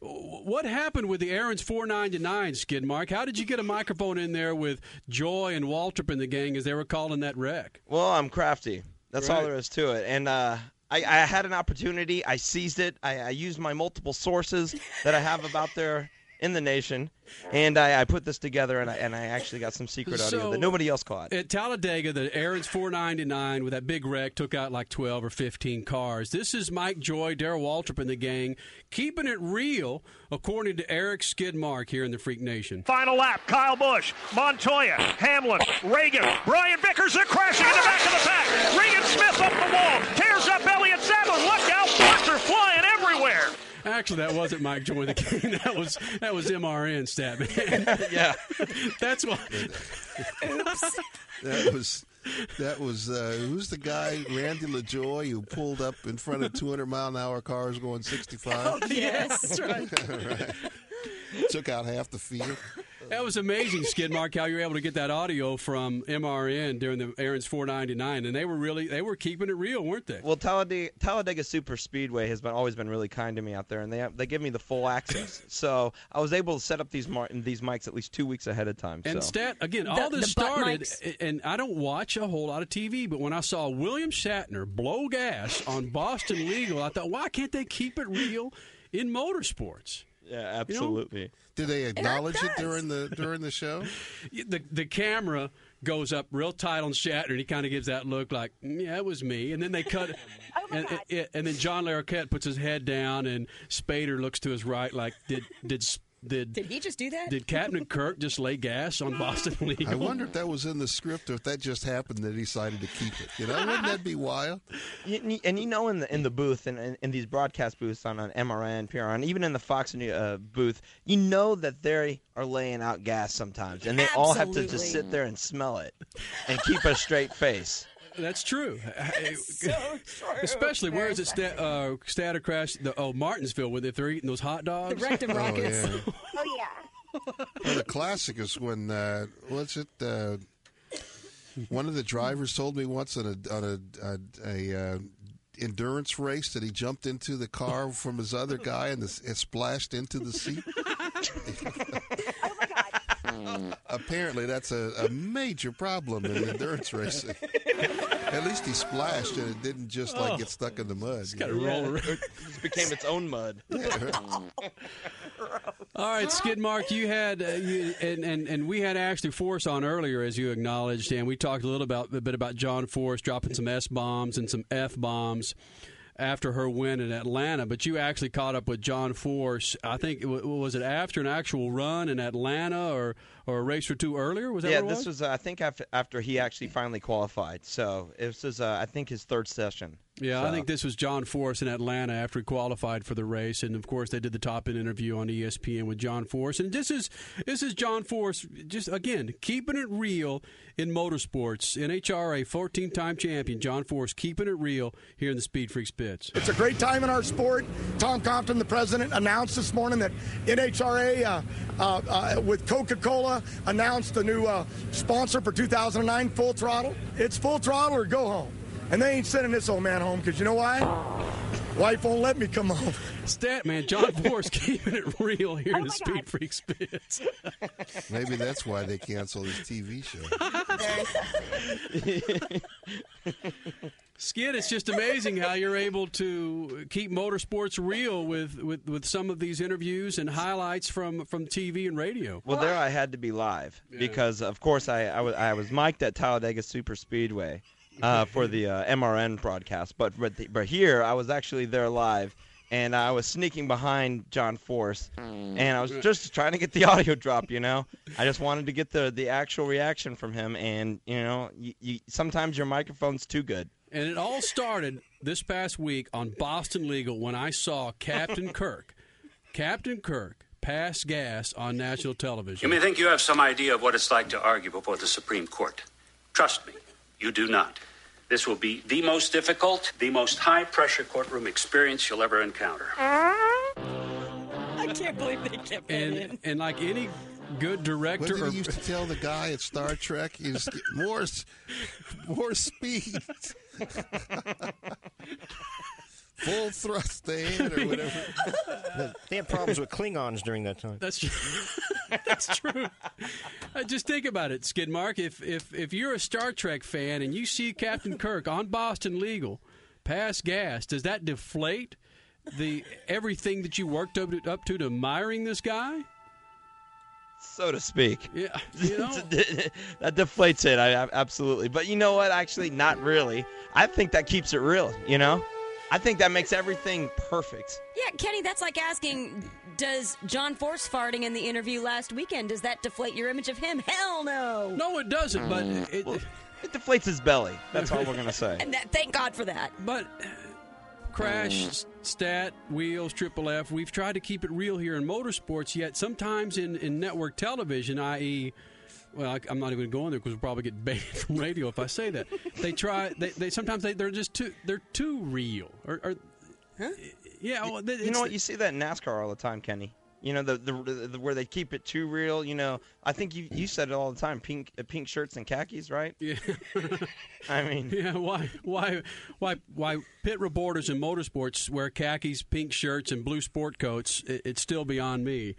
S4: What happened with the Aaron's 499 skid mark? How did you get a microphone in there with Joy and Waltrip and the gang as they were calling that wreck?
S19: Well, I'm crafty. That's all there is to it. And uh, I, I had an opportunity. I seized it. I, I used my multiple sources that I have about there in the nation, and I, I put this together, and I, and I actually got some secret audio
S4: So-
S19: that nobody else caught.
S4: At Talladega, the Aaron's 499 with that big wreck took out like 12 or 15 cars. This is Mike Joy, Darrell Waltrip, and the gang keeping it real, according to Eric Skidmark here in the Freak Nation.
S22: Final lap, Kyle Busch, Montoya, Hamlin, Ragan, Brian Vickers, they're crashing in the back of the pack. Regan Smith up the wall, tears up Elliott Sadler. Look out, parts are flying everywhere.
S4: Actually, that wasn't Mike Joy the game. That was that was MRN stat man.
S19: yeah,
S4: that's why.
S2: That was That was uh, who's the guy Randy LaJoie who pulled up in front of 200 mile an hour cars going 65.
S3: Oh, yes, right.
S2: right. Took out half the field.
S4: That was amazing, Skidmark, how you were able to get that audio from MRN during the Aaron's 499, and they were really they were keeping it real, weren't they?
S19: Well, Talladega, Talladega Super Speedway has been always been really kind to me out there, and they they give me the full access. so I was able to set up these mar- these mics at least two weeks ahead of time.
S4: And
S19: so.
S4: stat again,
S3: The-
S4: all
S3: the
S4: this
S3: butt
S4: started, and I don't watch a whole lot of TV, but when I saw William Shatner blow gas on Boston Legal, I thought, why can't they keep it real in motorsports?
S19: Yeah, absolutely.
S2: Did they acknowledge it, during the during the show?
S4: The the camera goes up real tight on Shatner, and he kind of gives that look like, "Mm, "Yeah, it was me." And then they cut, oh and, and, and then John Larroquette puts his head down, and Spader looks to his right, like, "Did did did
S3: Did he just do that?
S4: did Captain Kirk just lay gas on Boston Legal?"
S2: I wonder if that was in the script or if that just happened. And they decided to keep it. You know, wouldn't that be wild?
S19: You- you- and you know, in the in the booth and in, in these broadcast booths on, on MRN, PRN, even in the Fox News uh, booth, you know that they are laying out gas sometimes, and they all have to just sit there and smell it and keep a straight face.
S4: That's true.
S3: so true.
S4: Especially where is it? Sta- uh, Statter Crash. The, oh, Martinsville, where if they're eating those hot dogs,
S3: The
S4: dogs.
S3: rectum
S2: Oh
S3: rockets.
S2: yeah.
S13: Oh yeah.
S2: Well, the classic is when uh, what's it? Uh, one of the drivers told me once on a on a, a, a uh, endurance race that he jumped into the car from his other guy and this, it splashed into the seat. Apparently, that's a, a major problem in endurance racing. At least he splashed and it didn't just like get stuck in the mud.
S4: It Got to roll around.
S19: It just became its own mud.
S4: All right, Skidmark, you had uh, you, and, and and we had Ashley Force on earlier, as you acknowledged, and we talked a little about a bit about John Force dropping some S bombs and some F bombs after her win in Atlanta. But you actually caught up with John Force. I think was it after an actual run in Atlanta or or a race or two earlier? Was that
S19: yeah,
S4: what it
S19: this was uh, I think after after he actually finally qualified. So this was uh, I think his third session.
S4: Yeah, I think this was John Force in Atlanta after he qualified for the race, and of course they did the top end interview on ESPN with John Force, and this is this is John Force just again keeping it real in motorsports. NHRA 14-time champion John Force keeping it real here in the Speed Freaks pits.
S23: It's a great time in our sport. Tom Compton, the president, announced this morning that NHRA uh, uh, uh, with Coca Cola announced the new uh, sponsor for 2009, Full Throttle. It's full throttle or go home. And they ain't sending this old man home because you know why? Wife won't let me come home.
S4: Stat man, John Force keeping it real here oh in the Speed Freaks pits.
S2: Maybe that's why they canceled his TV show.
S4: Skid, it's just amazing how you're able to keep motorsports real with, with, with some of these interviews and highlights from, from TV and radio.
S19: Well, there I had to be live because, of course, I, I, was, I was mic'd at Talladega Super Speedway uh, for the uh, MRN broadcast. But, but, the, but here, I was actually there live, and I was sneaking behind John Force, and I was just trying to get the audio drop, you know? I just wanted to get the, the actual reaction from him, and, you know, you, you, sometimes your microphone's too good.
S4: And it all started this past week on Boston Legal when I saw Captain Kirk, Captain Kirk, pass gas on national television.
S21: You may think you have some idea of what it's like to argue before the Supreme Court. Trust me, you do not. This will be the most difficult, the most high pressure courtroom experience you'll ever encounter.
S3: I can't believe they kept that in.
S4: and and like any good
S2: What
S4: director
S2: did
S4: or
S2: he used to tell the guy at Star Trek? He was more, more speed, full thrust ahead, or whatever.
S24: They had problems with Klingons during that time.
S4: That's true. That's true. Uh, just think about it, Skidmark. If if if you're a Star Trek fan and you see Captain Kirk on Boston Legal pass gas, does that deflate the everything that you worked up to, up to to admiring this guy?
S19: so to speak.
S4: Yeah, you know.
S19: that deflates it. I, I absolutely. But you know what? Actually, not really. I think that keeps it real. You know, I think that makes everything perfect.
S3: Yeah, Kenny, that's like asking, does John Force farting in the interview last weekend, does that deflate your image of him? Hell no.
S4: No, it doesn't. But mm, it,
S19: It deflates his belly. That's all we're gonna say.
S3: And that, thank God for that.
S4: But uh, Crash, mm. Stat, Wheels, Triple F, we've tried to keep it real here in motorsports, yet sometimes in, in network television, i.e., well, I, I'm not even going there because we'll probably get banned from radio if I say that. They try. They, they sometimes they, they're just too they're too real. Or, or yeah, well,
S19: you know what? You see that in NASCAR all the time, Kenny. You know the, the, the where they keep it too real. You know, I think you you said it all the time. Pink uh, pink shirts and khakis, right?
S4: Yeah.
S19: I mean,
S4: yeah. Why why why why pit reporters in motorsports wear khakis, pink shirts, and blue sport coats? It, it's still beyond me.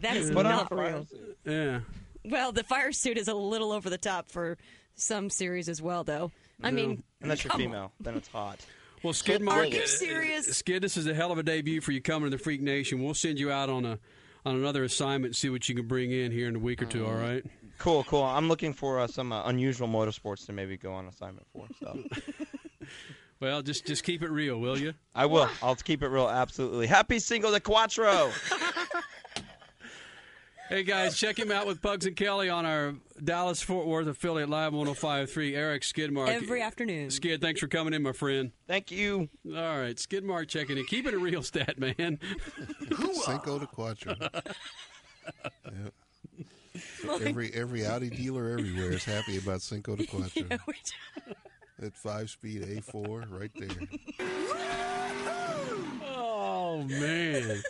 S3: that is
S19: Put on
S3: not
S19: a fire
S3: real.
S4: Yeah.
S3: Well, the fire suit is a little over the top for some series as well, though. I mean,
S19: unless you're
S3: come
S19: female, then it's hot.
S4: Well, Skid
S3: Are you
S4: uh,
S3: serious?
S4: Skid, this is a hell of a debut for you coming to the Freak Nation. We'll send you out on a on another assignment and see what you can bring in here in a week or two. All right.
S19: Cool, cool. I'm looking for uh, some uh, unusual motorsports to maybe go on assignment for. So
S4: Well, just just keep it real, will you?
S19: I will. I'll keep it real. Absolutely. Happy Cinco de Cuatro.
S4: Hey guys, check him out with Pugs and Kelly on our Dallas Fort Worth affiliate live 105.3. Eric Skidmark.
S3: Every afternoon.
S4: Skid, thanks for coming in, my friend.
S19: Thank you.
S4: All right, Skidmark checking in. Keep it a real stat, man.
S25: Uh, Cinco de Quattro. Yep. Every every Audi dealer everywhere is happy about Cinco de Quattro.
S3: Yeah, we
S25: That five speed A4 right there.
S4: Oh man.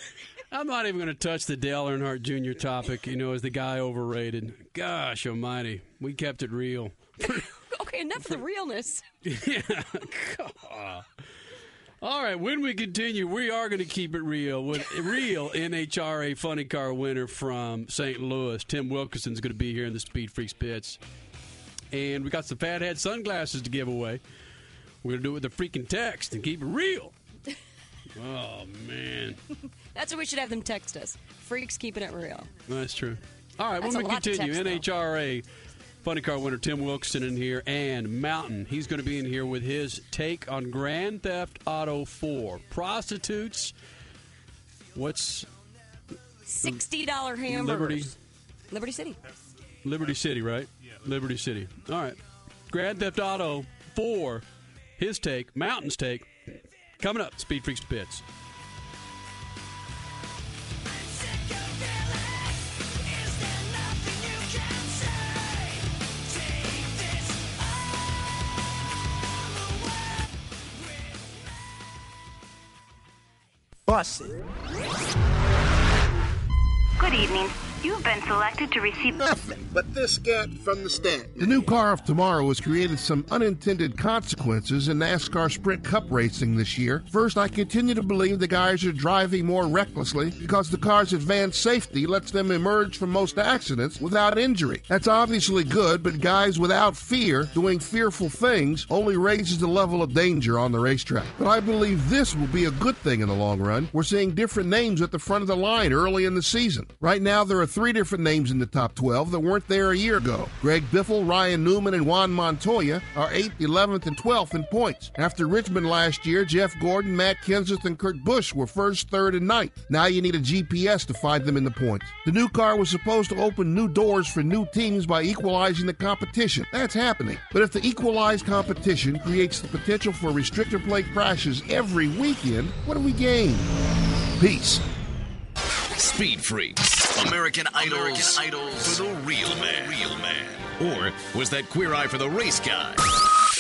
S4: I'm not even going to touch the Dale Earnhardt Jr. topic. You know, is the guy overrated? Gosh Almighty, we kept it real.
S3: okay, enough of the realness.
S4: yeah. God. All right, when we continue, we are going to keep it real with a real NHRA funny car winner from St. Louis. Tim Wilkerson's going to be here in the Speed Freaks pits. And we got some fathead sunglasses to give away. We're going to do it with a freaking text and keep it real. Oh, man.
S3: That's what we should have them text us. Freaks keeping it real.
S4: That's true. All right,
S3: That's
S4: when we continue,
S3: text.
S4: NHRA funny car winner Tim Wilkerson in here and Mountain. He's going to be in here with his take on Grand Theft Auto 4. Prostitutes. What's
S3: $60 hamburgers.
S4: Liberty
S3: Liberty City.
S4: Liberty City, right? Liberty City. All right. Grand Theft Auto 4. His take, Mountain's take. Coming up, Speed Freaks Pits.
S10: Bust it.
S26: Good evening. You've been selected to receive
S2: nothing but this scat from the stand. The new car of tomorrow has created some unintended consequences in NASCAR Sprint Cup racing this year. First, I continue to believe the guys are driving more recklessly because the car's advanced safety lets them emerge from most accidents without injury. That's obviously good, but guys without fear doing fearful things only raises the level of danger on the racetrack. But I believe this will be a good thing in the long run. We're seeing different names at the front of the line early in the season. Right now, there are three different names in the top 12 that weren't there a year ago. Greg Biffle, Ryan Newman, and Juan Montoya are 8th, 11th, and 12th in points. After Richmond last year, Jeff Gordon, Matt Kenseth, and Kurt Busch were first, third, and ninth. Now you need a GPS to find them in the points. The new car was supposed to open new doors for new teams by equalizing the competition. That's happening. But if the equalized competition creates the potential for restrictor plate crashes every weekend, what do we gain? Peace.
S1: Speed Freaks, American Idols, American Idols for the real man. Real man. Or was that queer eye for the race guy?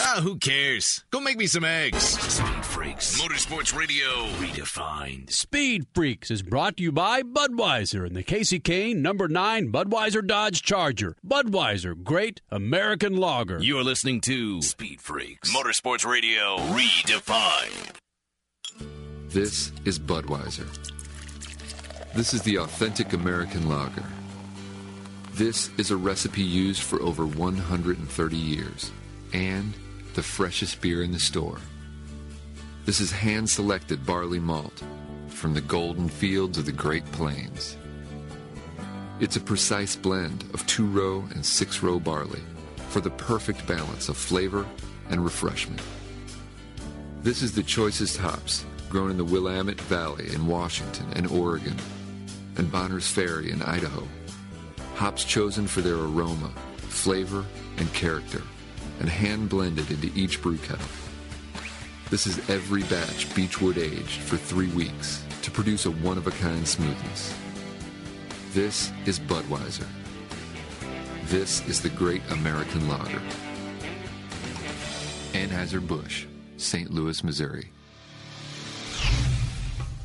S1: Ah, who cares? Go make me some eggs. Speed Freaks, Motorsports Radio, redefined.
S4: Speed Freaks is brought to you by Budweiser and the Kasey Kahne number 9 Budweiser Dodge Charger. Budweiser, great American lager.
S1: You're listening to Speed Freaks, Motorsports Radio, redefined.
S8: This is Budweiser. This is the authentic American lager. This is a recipe used for over 130 years and the freshest beer in the store. This is hand selected barley malt from the golden fields of the Great Plains. It's a precise blend of two row and six row barley for the perfect balance of flavor and refreshment. This is the choicest hops grown in the Willamette Valley in Washington and Oregon and Bonner's Ferry in Idaho. Hops chosen for their aroma, flavor, and character, and hand blended into each brew kettle. This is every batch Beechwood aged for three weeks to produce a one of a kind smoothness. This is Budweiser. This is the Great American Lager. Anheuser-Busch, St. Louis, Missouri.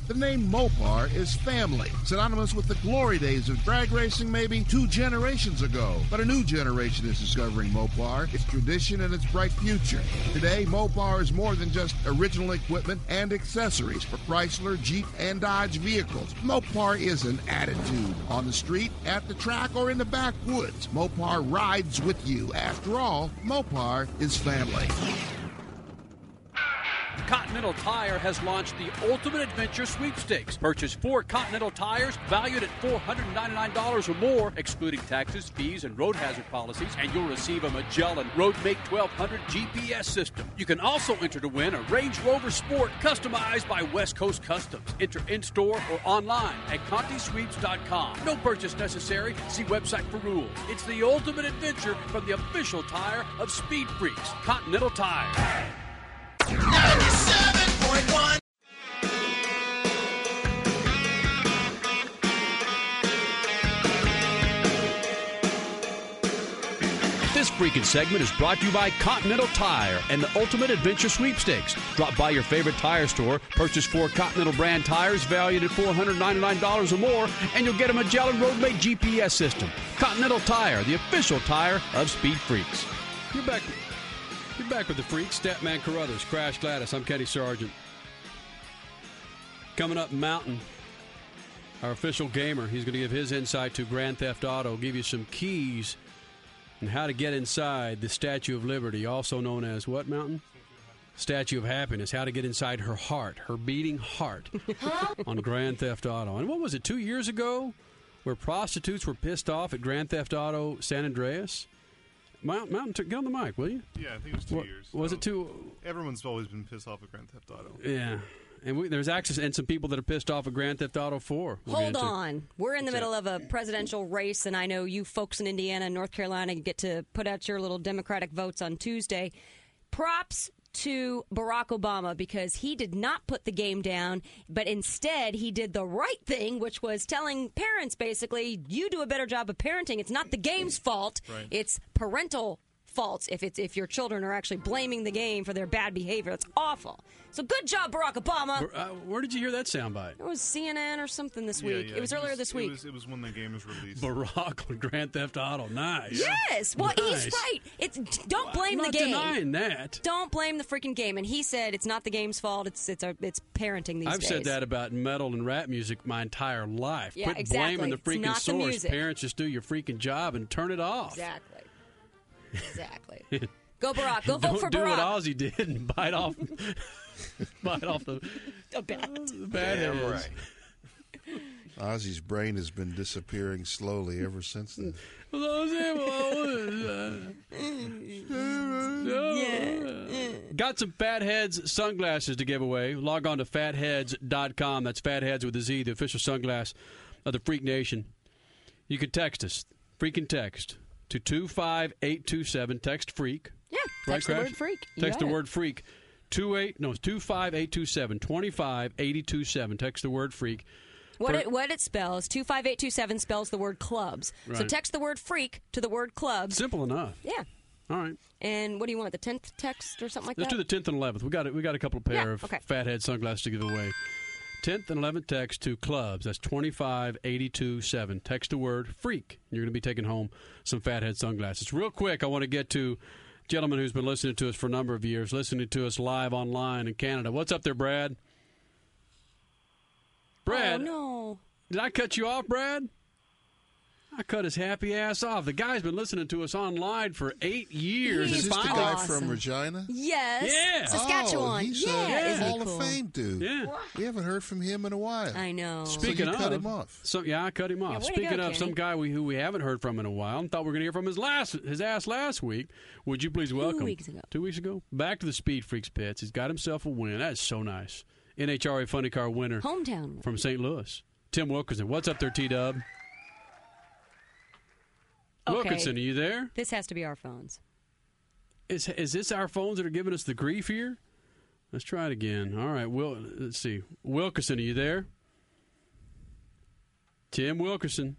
S10: The name Mopar is family, synonymous with the glory days of drag racing maybe two generations ago. But a new generation is discovering Mopar, its tradition, and its bright future. Today, Mopar is more than just original equipment and accessories for Chrysler, Jeep, and Dodge vehicles. Mopar is an attitude on the street, at the track, or in the backwoods. Mopar rides with you. After all, Mopar is family.
S4: Continental Tire has launched the Ultimate Adventure Sweepstakes. Purchase four Continental tires valued at $499 or more, excluding taxes, fees, and road hazard policies, and you'll receive a Magellan Roadmate 1200 GPS system. You can also enter to win a Range Rover Sport customized by West Coast Customs. Enter in store or online at ContiSweeps.com. No purchase necessary. See website for rules. It's the ultimate adventure from the official tire of Speed Freaks, Continental Tire.
S27: 97.1
S4: This freaking segment is brought to you by Continental Tire and the Ultimate Adventure Sweepstakes. Drop by your favorite tire store, purchase four Continental brand tires valued at $499 or more, and you'll get a Magellan Roadmate GPS system. Continental Tire, the official tire of Speed Freaks. You're back. You're back with the Freaks, Statman Carruthers, Crash Gladys. I'm Kenny Sargent. Coming up, Mountain, our official gamer. He's going to give his insight to Grand Theft Auto, give you some keys and how to get inside the Statue of Liberty, also known as what mountain? Statue of Happiness. How to get inside her heart, her beating heart, on Grand Theft Auto. And what was it? Two years ago, where prostitutes were pissed off at Grand Theft Auto San Andreas. Mount, Mountain, get on the mic, will you?
S28: Yeah, I think it was two
S4: What-
S28: years.
S4: Was
S28: So
S4: it oh, two?
S28: Everyone's always been pissed off at Grand Theft Auto.
S4: Yeah. And we, there's access and some people that are pissed off at Grand Theft Auto 4. We'll
S3: Hold on. We're in the middle of a presidential race, and I know you folks in Indiana and North Carolina get to put out your little Democratic votes on Tuesday. Props to Barack Obama because he did not put the game down, but instead he did the right thing, which was telling parents basically, you do a better job of parenting. It's not the game's fault,
S4: Right.
S3: it's parental faults if it's if your children are actually blaming the game for their bad behavior. That's awful. So good job, Barack Obama.
S4: Where, uh, where did you hear that soundbite?
S3: It was CNN or something this
S28: Yeah,
S3: week.
S28: yeah,
S3: it was
S28: he
S3: earlier this
S28: it
S3: week.
S28: was- It was, when the game was released.
S4: Barack on Grand Theft Auto. Nice.
S3: Yes. Well,
S4: Nice.
S3: he's right. It's don't blame
S4: I'm
S3: the game.
S4: denying that.
S3: Don't blame the freaking game. And he said it's not the game's fault. It's it's our, it's parenting these
S4: I've
S3: days.
S4: said that about metal and rap music my entire life.
S3: Yeah,
S4: Quit
S3: exactly.
S4: blaming the freaking
S3: not the
S4: source. Parents just do your freaking job and turn it off.
S3: Exactly. Exactly. Go Barack. Go vote
S4: Don't
S3: for
S4: do what Ozzy did and bite off, bite off the,
S3: A bat.
S4: the bad
S2: Damn
S4: heads.
S2: Ozzy's brain has been disappearing slowly ever since then.
S4: Got some Fatheads sunglasses to give away. Log on to fatheads.com. That's Fatheads with a Z, the official sunglass of the Freak Nation. You can text us, freaking text, to 25827. Text freak.
S3: Yeah.
S4: Right,
S3: Text the word freak. You
S4: Text the
S3: it.
S4: word freak. Two eight no two five eight two seven twenty five eighty two seven. Text the word freak.
S3: What it, what it spells, 25827 spells the word clubs. So text the word freak to the word clubs.
S4: Simple enough.
S3: Yeah.
S4: All right.
S3: And what do you want, the 10th text or something like that?
S4: Let's do the tenth and eleventh. We got it. We got a couple of pair
S3: Yeah,
S4: of
S3: okay.
S4: fathead sunglasses to give away. Tenth and eleventh text to clubs. That's twenty five eighty two seven. Text the word freak. You're going to be taking home some fathead sunglasses. Real quick, I want to get to a gentleman who's been listening to us for a number of years, listening to us live online in Canada. What's up there, Brad? Brad.
S3: Oh, no.
S4: Did I cut you off, Brad? I cut his happy ass off. The guy's been listening to us online for eight years.
S2: Is
S4: and
S2: this the
S4: finally-
S2: guy from Regina?
S3: Yes.
S4: Yeah.
S3: Saskatchewan.
S2: Oh, he's
S3: yeah.
S2: a
S3: isn't he
S2: Hall
S3: cool?
S2: of Fame dude.
S4: Yeah.
S2: We haven't heard from him in a while.
S3: I know.
S4: Speaking
S2: so you
S4: of,
S2: cut him off.
S4: So, yeah, I cut him off.
S3: way to
S4: Speaking
S3: go,
S4: of some guy we, who we haven't heard from in a while, and thought we were going to hear from his last his ass last week. Would you please welcome Two
S3: weeks ago.
S4: two weeks ago back to the Speed Freaks pits? He's got himself a win. That is so nice. NHRA Funny Car winner
S3: Hometown.
S4: from St. Louis, Tim Wilkerson. What's up there, T Dub?
S3: Okay.
S4: Wilkerson, are you there?
S3: This has to be our phones.
S4: Is is this our phones that are giving us the grief here? Let's try it again. All right, Will. Let's see. Wilkerson, are you there? Tim Wilkerson.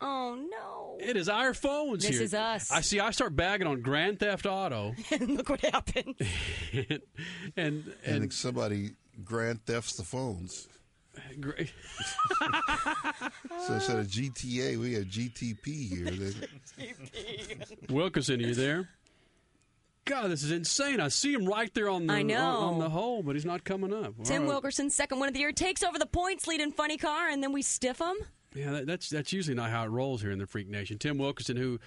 S3: Oh, no.
S4: It is our phones
S3: This
S4: here.
S3: is us.
S4: I see. I start bagging on Grand Theft Auto, and
S3: Look what happened.
S4: and and,
S2: And somebody grand thefts the phones.
S4: Great.
S2: So instead of GTA, we have GTP here.
S4: Wilkerson, are you there? God, this is insane. I see him right there on the
S3: I know.
S4: On, on the hole, but he's not coming up.
S3: Tim
S4: All right.
S3: Wilkerson, second one of the year, takes over the points lead in funny car, and then we stiff him.
S4: Yeah, that, that's that's usually not how it rolls here in the Freak Nation. Tim Wilkerson, who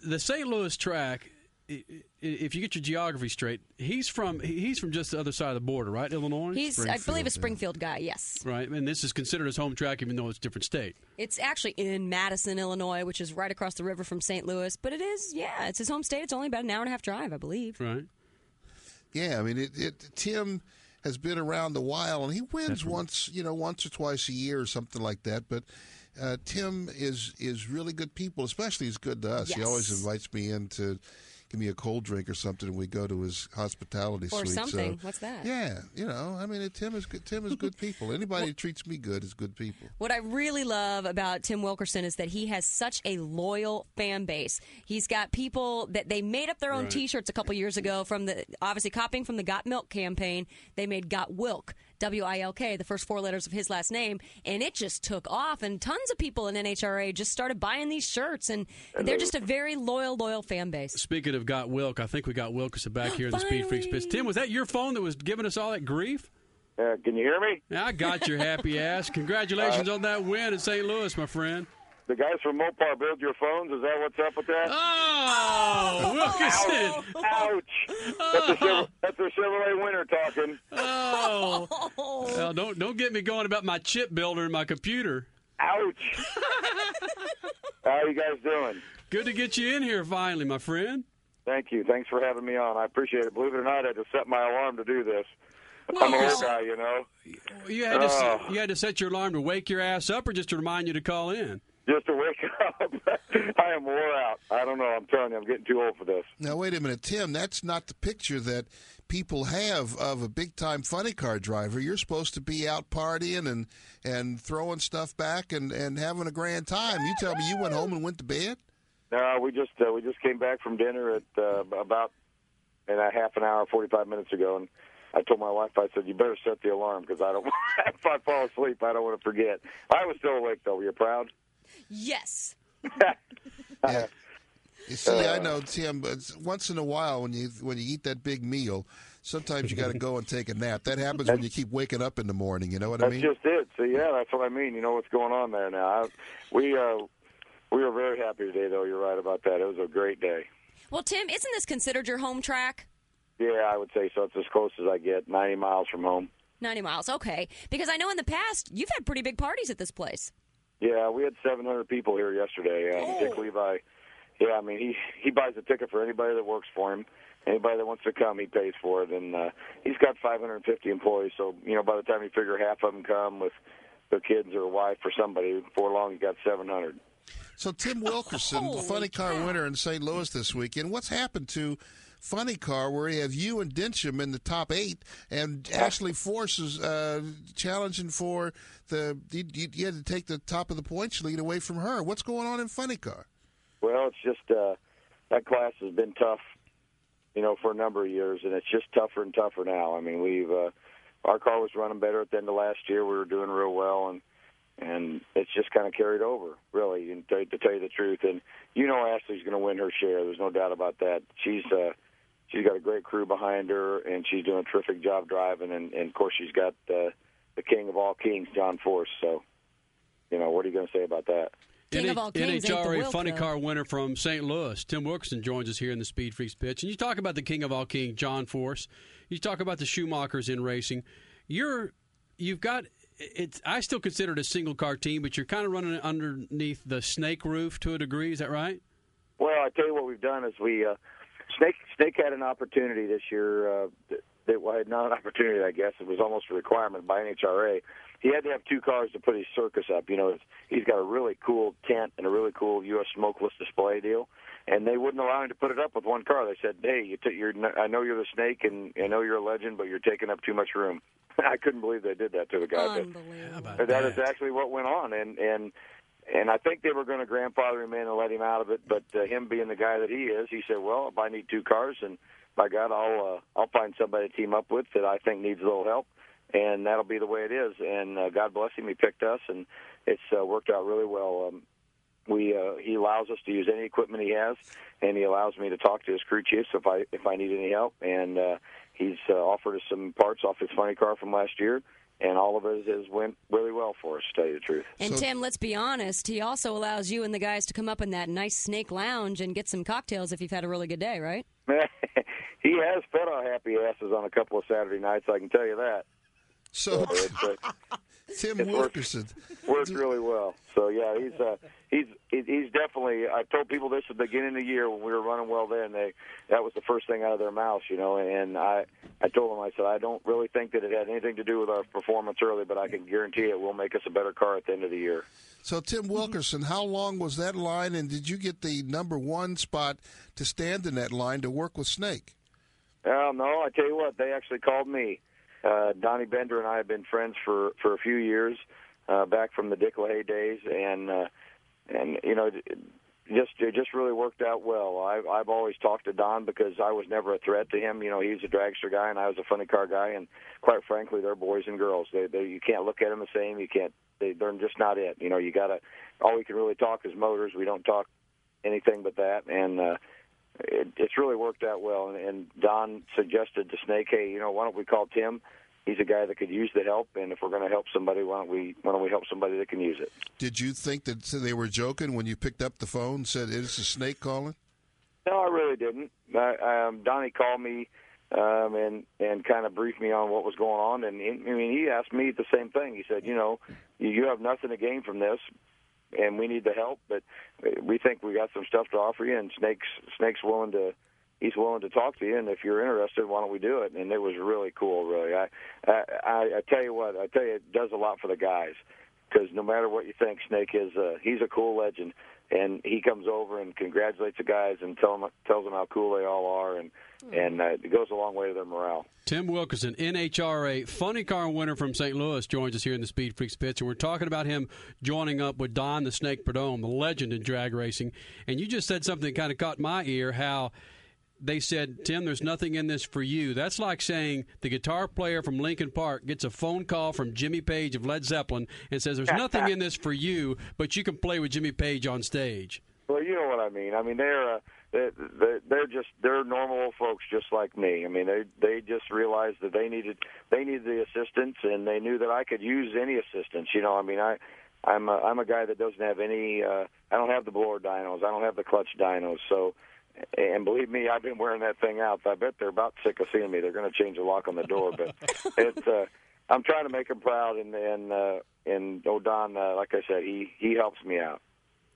S4: the St. Louis track, i- i- if you get your geography straight, he's from he's from just the other side of the border, right? Illinois.
S3: He's, I believe, a Springfield guy. Yes,
S4: Right, and this is considered his home track, even though it's a different state.
S3: it's actually in Madison, Illinois, which is right across the river from St. Louis. But it is, yeah, it's his home state. It's only about an hour and a half drive, I believe.
S4: Right.
S2: Yeah, I mean, it, it, Tim has been around a while, and he wins once, you know, once or twice a year or something like that. But uh, Tim is is really good people. Especially, he's good to us. He always invites me in to give me a cold drink or something, and we go to his hospitality
S3: Or
S2: suite. So,
S3: something. What's that?
S2: Yeah, you know, I mean, it, Tim is good. Tim is good people. Anybody who treats me good is good people.
S3: What I really love about Tim Wilkerson is that he has such a loyal fan base. He's got people that they made up their own
S27: Right.
S3: T-shirts a couple years ago from the obviously copying from the Got Milk campaign. They made Got Wilk. W I L K, the first four letters of his last name, and it just took off. And tons of people in NHRA just started buying these shirts, and they're just a very loyal, loyal fan base.
S4: Speaking of got Wilk, I think we got Wilkerson back here in the Speed Freaks pits. Tim, was that your phone that was giving us all that grief?
S27: Uh, can you hear me?
S4: I got your happy ass. Congratulations on that win in St. Louis, my friend.
S27: The guys from Mopar build your phones. Is that what's up with that?
S4: Oh, Wilkerson.
S27: Ouch! Ouch. That's, a Chevrolet, that's a Chevrolet winner talking.
S4: Oh. Well, don't don't get me going about my chip builder in my computer.
S27: Ouch. How are you guys doing?
S4: Good to get you in here finally, my friend.
S27: Thank you. Thanks for having me on. I appreciate it. Believe it or not, I had to set my alarm to do this. I'm an old guy, you know.
S4: You had to
S27: Oh.
S4: you had to set your alarm to wake your ass up, or just to remind you to call in.
S27: Just to wake up. I am wore out. I don't know. I'm telling you, I'm getting too old for this.
S2: Now, wait a minute, Tim. That's not the picture that people have of a big time funny car driver. You're supposed to be out partying and and throwing stuff back and and having a grand time. You tell me you went home and went to bed.
S27: No, we just uh, we just came back from dinner at uh, about in a half an hour, 45 minutes ago, and I told my wife, I said, "You better set the alarm because I don't. if I fall asleep, I don't want to forget." I was still awake though. Were you proud?
S3: Yes.
S2: Yeah. You see, I know, Tim. But once in a while, when you when you eat that big meal, sometimes you got to go and take a nap. That happens when you keep waking up in the morning. You know what I mean?
S27: That's
S2: mean?
S27: just it. So yeah, that's what I mean. You know what's going on there now. I, we uh, we were very happy today, though. You're right about that. It was a great day.
S3: Well, Tim, isn't this considered your home track?
S27: Yeah, I would say so. It's as close as I get. 90 miles from home.
S3: 90 miles. Okay. Because I know in the past you've had pretty big parties at this place.
S27: Yeah, we had 700 people here yesterday. Uh, Dick Levi. Yeah, I mean he he buys a ticket for anybody that works for him. Anybody that wants to come, he pays for it, and uh, he's got 550 employees. So you know, by the time you figure half of them come with their kids or a wife or somebody, before long you got 700.
S2: So Tim Wilkerson, the funny car winner in St. Louis this weekend. What's happened to Funny Car, where you have you and Densham in the top eight, and Ashley Force is uh, challenging for the? You, you had to take the top of the points lead away from her. What's going on in Funny Car?
S27: Well, it's just uh, that class has been tough, you know, for a number of years, and it's just tougher and tougher now. I mean, we've uh, our car was running better at the end of last year. We were doing real well, and and it's just kind of carried over, really, to, to tell you the truth. And you know, Ashley's going to win her share. There's no doubt about that. She's uh, she's got a great crew behind her, and she's doing a terrific job driving. And, and of course, she's got uh, the king of all kings, John Force. So, you know, what are you going to say about that?
S3: King of all kings ain't the
S4: NHRA Funny
S3: though.
S4: Car winner from St. Louis, Tim Wilkerson, joins us here in the Speed Freaks pitch. And you talk about the king of all kings, John Force. You talk about the Schumachers in racing. You're, you've got. It's. I still consider it a single car team, but you're kind of running underneath the snake roof to a degree. Is that right?
S27: Well, I tell you what we've done is we uh, Snake Snake had an opportunity this year uh, that, that well, had not an opportunity. I guess it was almost a requirement by NHRA. He had to have two cars to put his circus up. You know, he's got a really cool tent and a really cool U.S. smokeless display deal, and they wouldn't allow him to put it up with one car. They said, "Hey, you t- you're, I know you're the Snake, and I know you're a legend, but you're taking up too much room." I couldn't believe they did that to the guy. but-
S3: Unbelievable.
S27: but that is actually what went on, and and and I think they were going to grandfather him in and let him out of it. But uh, him being the guy that he is, he said, "Well, if I need two cars, and by God, I'll uh, I'll find somebody to team up with that I think needs a little help." And that'll be the way it is. And uh, God bless him, he picked us, and it's uh, worked out really well. Um, we uh, he allows us to use any equipment he has, and he allows me to talk to his crew chiefs if I if I need any help. And uh, he's uh, offered us some parts off his funny car from last year, and all of it has went really well for us. To tell you the truth.
S3: And Tim, let's be honest, he also allows you and the guys to come up in that nice snake lounge and get some cocktails if you've had a really good day, right?
S27: he has fed our happy asses on a couple of Saturday nights. I can tell you that.
S2: So,
S27: it's, uh,
S2: Tim Wilkerson.
S27: Worked, worked really well. So yeah, he's uh, he's he's definitely. I told people this at the beginning of the year when we were running well. Then they that was the first thing out of their mouths, you know. And I I told them I said I don't really think that it had anything to do with our performance early, but I can guarantee it will make us a better car at the end of the year.
S2: So Tim Wilkerson, how long was that line, and did you get the number one spot to stand in that line to work with Snake?
S27: Well, no, I tell you what, they actually called me. Uh, Donnie Bender and I have been friends for for a few years, uh, back from the Dick LaHaie days, and uh, and you know, just it just really worked out well. I've I've always talked to Don because I was never a threat to him. You know, he's a dragster guy, and I was a funny car guy, and quite frankly, they're boys and girls. They they you can't look at them the same. You can't. They they're just not it. You know, you gotta. All we can really talk is motors. We don't talk anything but that, and. uh it, it's really worked out well. And, and Don suggested to Snake, hey, you know, why don't we call Tim? He's a guy that could use the help, and if we're going to help somebody, why don't we why don't we help somebody that can use it?
S2: Did you think that they were joking when you picked up the phone and said it's a snake calling?
S27: No, I really didn't. I, um, Donnie called me um, and and kind of briefed me on what was going on, and he, I mean, he asked me the same thing. He said, you know, you have nothing to gain from this, and we need the help, but we think we got some stuff to offer you, and Snake's Snake's willing to he's willing to talk to you, and if you're interested, why don't we do it? And it was really cool, really. I I, I tell you what, I tell you, it does a lot for the guys because no matter what you think, Snake is uh, he's a cool legend, and he comes over and congratulates the guys and tell them tells them how cool they all are, and and uh, it goes a long way to their morale.
S4: Tim Wilkerson, NHRA funny car winner from St. Louis, joins us here in the Speed Freaks pits, and we're talking about him joining up with Don the Snake Prudhomme, the legend in drag racing. And you just said something that kind of caught my ear. How they said, Tim, there's nothing in this for you. That's like saying the guitar player from Linkin Park gets a phone call from Jimmy Page of Led Zeppelin and says, There's nothing in this for you, but you can play with Jimmy Page on stage.
S27: Well, you know what I mean. I mean, they're uh, they're they're just they're normal folks just like me. I mean, they they just realized that they needed they needed the assistance, and they knew that I could use any assistance. You know, I mean, I I'm a, I'm a guy that doesn't have any. uh I don't have the blower dynos. I don't have the clutch dynos. So, and believe me, I've been wearing that thing out. I bet they're about sick of seeing me. They're going to change the lock on the door, but it's. uh I'm trying to make them proud, and and uh, and O'Don, uh, like I said, he he helps me out.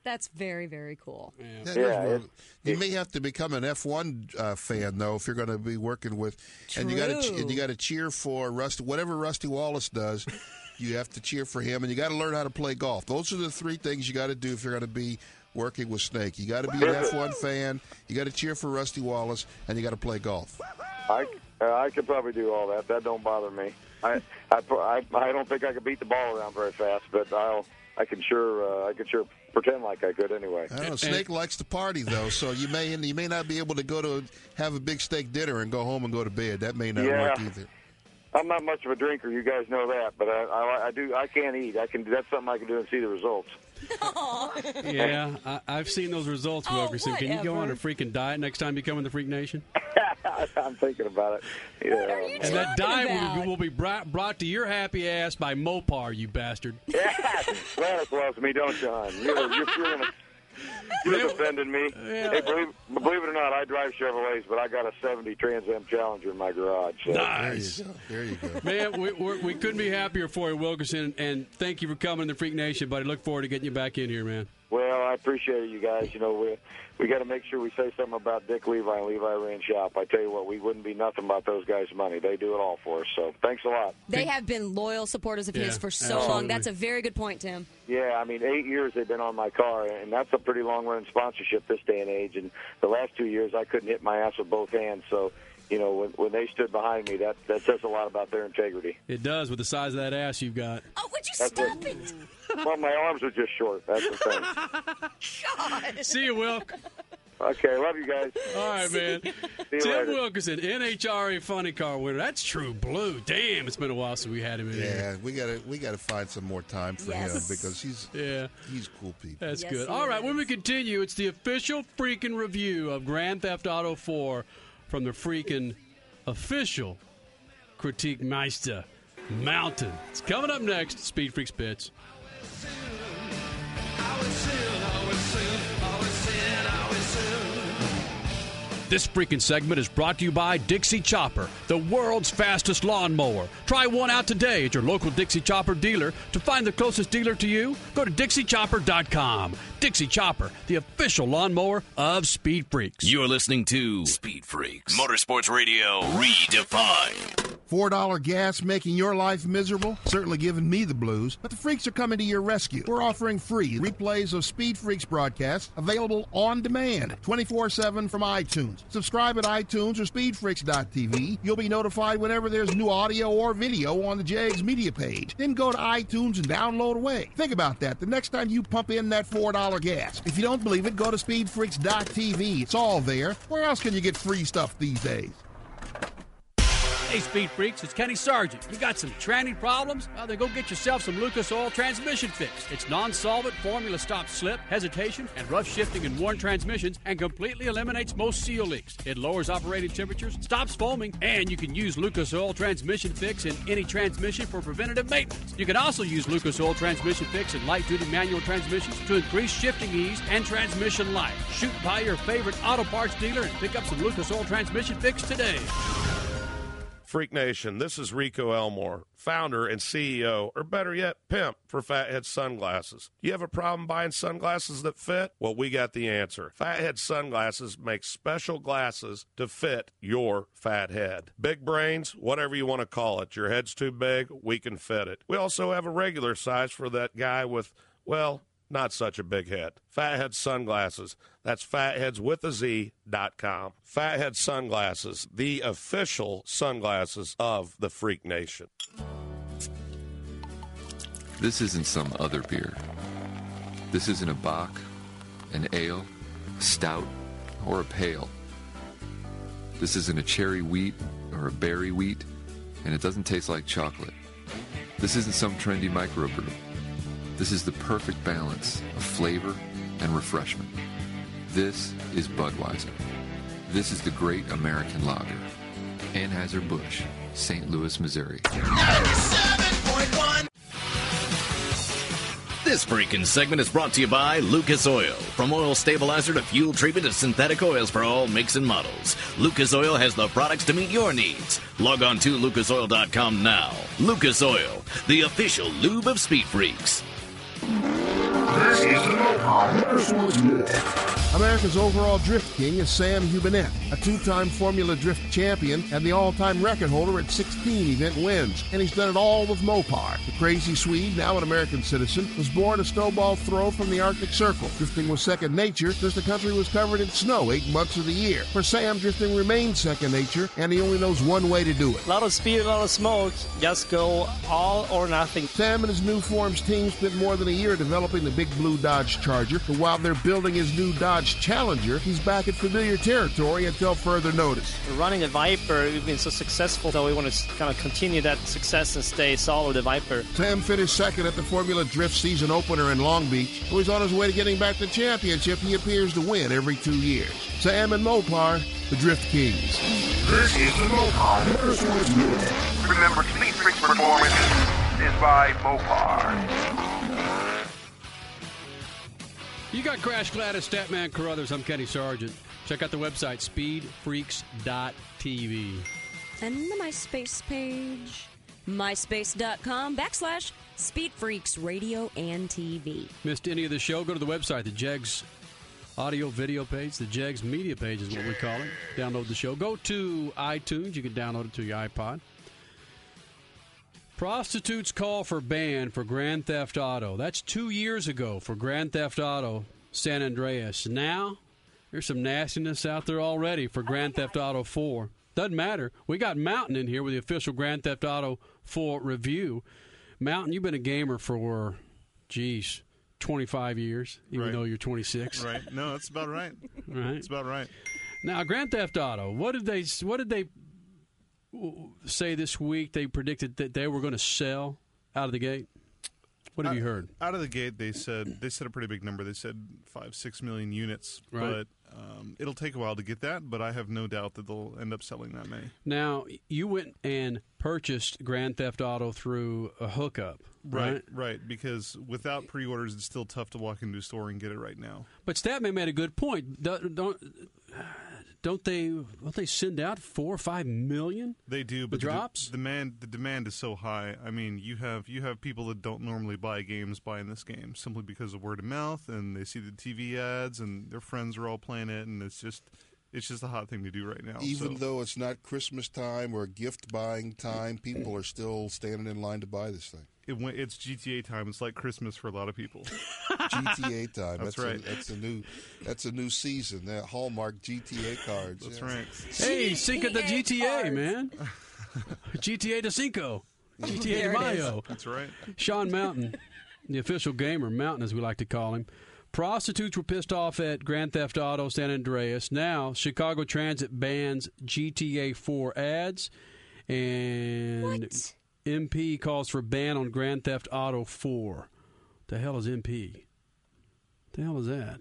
S3: That's very, very cool.
S2: That is real- you may have to become an F1 uh, fan though if you're going to be working with, and you got to and you got to cheer for Rusty. Whatever Rusty Wallace does, you have to cheer for him, and you got to learn how to play golf. Those are the three things you got to do if you're going to be working with Snake. You got to be an F1 fan. You got to cheer for Rusty Wallace, and you got to play golf.
S27: I uh, I could probably do all that. That don't bother me. I I I, I don't think I could beat the ball around very fast, but I'll I can sure uh, I can sure pretend like I could anyway.
S2: I don't know. Snake likes to party though, so you may you may not be able to go to have a big steak dinner and go home and go to bed. That may not
S27: Yeah.
S2: work either.
S27: I'm not much of a drinker. You guys know that, but I, I I do I can't eat. I can that's something I can do and see the results.
S4: Yeah, I, I've seen those results, Wilkerson. Can you go on a freaking diet next time you come in the Freak Nation?
S27: I'm thinking about it. Yeah.
S4: And that diet will, will be brought, brought to your happy ass by Mopar, you bastard.
S27: Yeah, Gladys loves me, don't you, hon? You're, you're, you're, gonna, you're defending me. Hey, believe, believe it or not, I drive Chevrolets, but I got a 70 Trans Am Challenger in my garage. So.
S4: Nice.
S2: There you go.
S4: Man, we, we're, we couldn't be happier for you, Wilkerson, and thank you for coming to the Freak Nation, buddy. Look forward to getting you back in here, man.
S27: Well, I appreciate it, you guys. You know, we we got to make sure we say something about Dick Levi and Levi, Ray & Shoup. I tell you what, we wouldn't be nothing about those guys' money. They do it all for us. So thanks a lot.
S3: They have been loyal supporters of his for so
S27: absolutely.
S3: long. That's a very good point, Tim.
S27: Yeah, I mean, eight years they've been on my car, and that's a pretty long running sponsorship this day and age. And the last two years, I couldn't hit my ass with both hands. So you know, when when they stood behind me, that that says a lot about their integrity.
S4: It does with the size of that ass you've got.
S3: Oh, would you
S27: That's
S3: stop
S27: it.
S3: it?
S27: Well, my arms are just short. That's the thing.
S3: God.
S4: See you, Will.
S27: Okay, love you guys.
S4: All right, man.
S27: See you
S4: Tim
S27: later.
S4: Wilkerson, NHRA Funny Car winner. That's true blue. Damn, it's been a while since we had him in
S29: Yeah,
S4: here.
S29: Yeah, we gotta we gotta find some more time for him because he's
S4: yeah
S29: he's cool people.
S4: That's good. All right, when we continue, it's the official freaking review of Grand Theft Auto 4 from the freaking official Critique Meister Mountain. It's coming up next. Speed Freaks Pits. This freaking segment is brought to you by Dixie Chopper, the world's fastest lawnmower. Try one out today at your local Dixie Chopper dealer. To find the closest dealer to you, go to DixieChopper.com. Dixie Chopper, the official lawnmower of Speed Freaks.
S1: You're listening to Speed Freaks, Motorsports Radio redefined.
S2: Four dollar gas making your life miserable? Certainly giving me the blues. But the freaks are coming to your rescue. We're offering free replays of Speed Freaks broadcasts available on demand 24 7 from iTunes. Subscribe at iTunes or speedfreaks.tv. You'll be notified whenever there's new audio or video on the Jegs media page. Then go to iTunes and download away. Think about that the next time you pump in that $4 gas. If you don't believe it, go to speedfreaks.tv. It's all there. Where else can you get free stuff these days?
S4: Hey, Speed Freaks, it's Kenny Sargent. You got some tranny problems? Well, then go get yourself some Lucas Oil Transmission Fix. It's non-solvent, formula stops slip, hesitation, and rough shifting in worn transmissions and completely eliminates most seal leaks. It lowers operating temperatures, stops foaming, and you can use Lucas Oil Transmission Fix in any transmission for preventative maintenance. You can also use Lucas Oil Transmission Fix in light-duty manual transmissions to increase shifting ease and transmission life. Shoot by your favorite auto parts dealer and pick up some Lucas Oil Transmission Fix today.
S30: Freak Nation, this is Rico Elmore, founder and CEO, or better yet, pimp for Fathead Sunglasses. You have a problem buying sunglasses that fit? Well, we got the answer. Fathead Sunglasses makes special glasses to fit your fat head. Big brains, whatever you want to call it. Your head's too big, we can fit it. We also have a regular size for that guy with, well, not such a big hit. Fathead Sunglasses. That's fatheads with a Z dot com. Fathead Sunglasses, the official sunglasses of the Freak Nation.
S8: This isn't some other beer. This isn't a Bach, an ale, a stout, or a pale. This isn't a cherry wheat or a berry wheat, and it doesn't taste like chocolate. This isn't some trendy microbrew. This is the perfect balance of flavor and refreshment. This is Budweiser. This is the great American lager. Anheuser-Busch, St. Louis, Missouri.
S1: This freaking segment is brought to you by Lucas Oil. From oil stabilizer to fuel treatment to synthetic oils for all makes and models, Lucas Oil has the products to meet your needs. Log on to lucasoil.com now. Lucas Oil, the official lube of Speed Freaks.
S2: Música This is the Mopar Motorsports America's overall drift king is Sam Hubinette, a two-time Formula Drift champion and the all-time record holder at 16 event wins. And he's done it all with Mopar. The crazy Swede, now an American citizen, was born a snowball throw from the Arctic Circle. Drifting was second nature since the country was covered in snow eight months of the year. For Sam, drifting remains second nature, and he only knows one way to do it.
S11: A lot of speed, a lot of smoke. Just go all or nothing.
S2: Sam and his new forms team spent more than a year developing the big blue Dodge Charger, but while they're building his new Dodge Challenger, he's back in familiar territory until further notice.
S11: Running a Viper, we've been so successful, so we want to kind of continue that success and stay solid with the Viper.
S2: Sam finished second at the Formula Drift season opener in Long Beach. Who is on his way to getting back the championship he appears to win every two years. Sam and Mopar, the Drift Kings.
S12: This is the Mopar Motorsports Minute. Remember, Speed Freaks Performance is by Mopar.
S4: You got Crash Gladys, Statman Carruthers. I'm Kenny Sargent. Check out the website, speedfreaks.tv.
S3: And the MySpace page, myspace.com backslash Speed Freaks Radio and TV.
S4: Missed any of the show? Go to the website, the Jegs audio video page, the Jegs media page is what we call it. Download the show. Go to iTunes. You can download it to your iPod. Prostitutes call for ban for Grand Theft Auto. That's two years ago for Grand Theft Auto San Andreas. Now, there's some nastiness out there already for Grand Theft Auto 4. Doesn't matter. We got Mountain in here with the official Grand Theft Auto 4 review. Mountain, you've been a gamer for, geez, 25 years, even
S28: Right.
S4: though you're 26.
S28: Right. No, that's about right.
S4: Right.
S28: It's about right.
S4: Now, Grand Theft Auto. What did they? What did they say this week? They predicted that they were going to sell out of the gate. What have you heard?
S28: Out of the gate, they said they said a pretty big number. They said five, six million units.
S4: Right.
S28: But um, it'll take a while to get that. But I have no doubt that they'll end up selling that many.
S4: Now, you went and purchased Grand Theft Auto through a hookup, right?
S28: Right, right. Because without pre-orders, it's still tough to walk into a store and get it right now.
S4: But Statman made a good point. Don't don't, don't they? Don't they send out four or five million?
S28: They do,
S4: The
S28: but the de-
S4: drops?
S28: demand the demand is so high. I mean, you have you have people that don't normally buy games buying this game simply because of word of mouth, and they see the TV ads, and their friends are all playing it, and it's just it's just a hot thing to do right now.
S2: Even
S28: so.
S2: though it's not Christmas time or gift buying time, people are still standing in line to buy this thing.
S28: It went, it's GTA time. It's like Christmas for a lot of people.
S2: GTA time.
S28: That's
S2: That's,
S28: right.
S2: A, that's a new. That's a new season. That Hallmark GTA cards.
S28: That's
S2: yeah.
S28: right.
S4: Hey, Cinco the GTA, man. GTA de Cinco. GTA de
S28: There it is.
S4: Mayo.
S28: That's right.
S4: Sean Mountain, the official gamer, Mountain as we like to call him. Prostitutes were pissed off at Grand Theft Auto San Andreas. Now, Chicago Transit bans GTA 4 ads. And MP calls for ban on Grand Theft Auto 4. The hell is MP? The hell is that?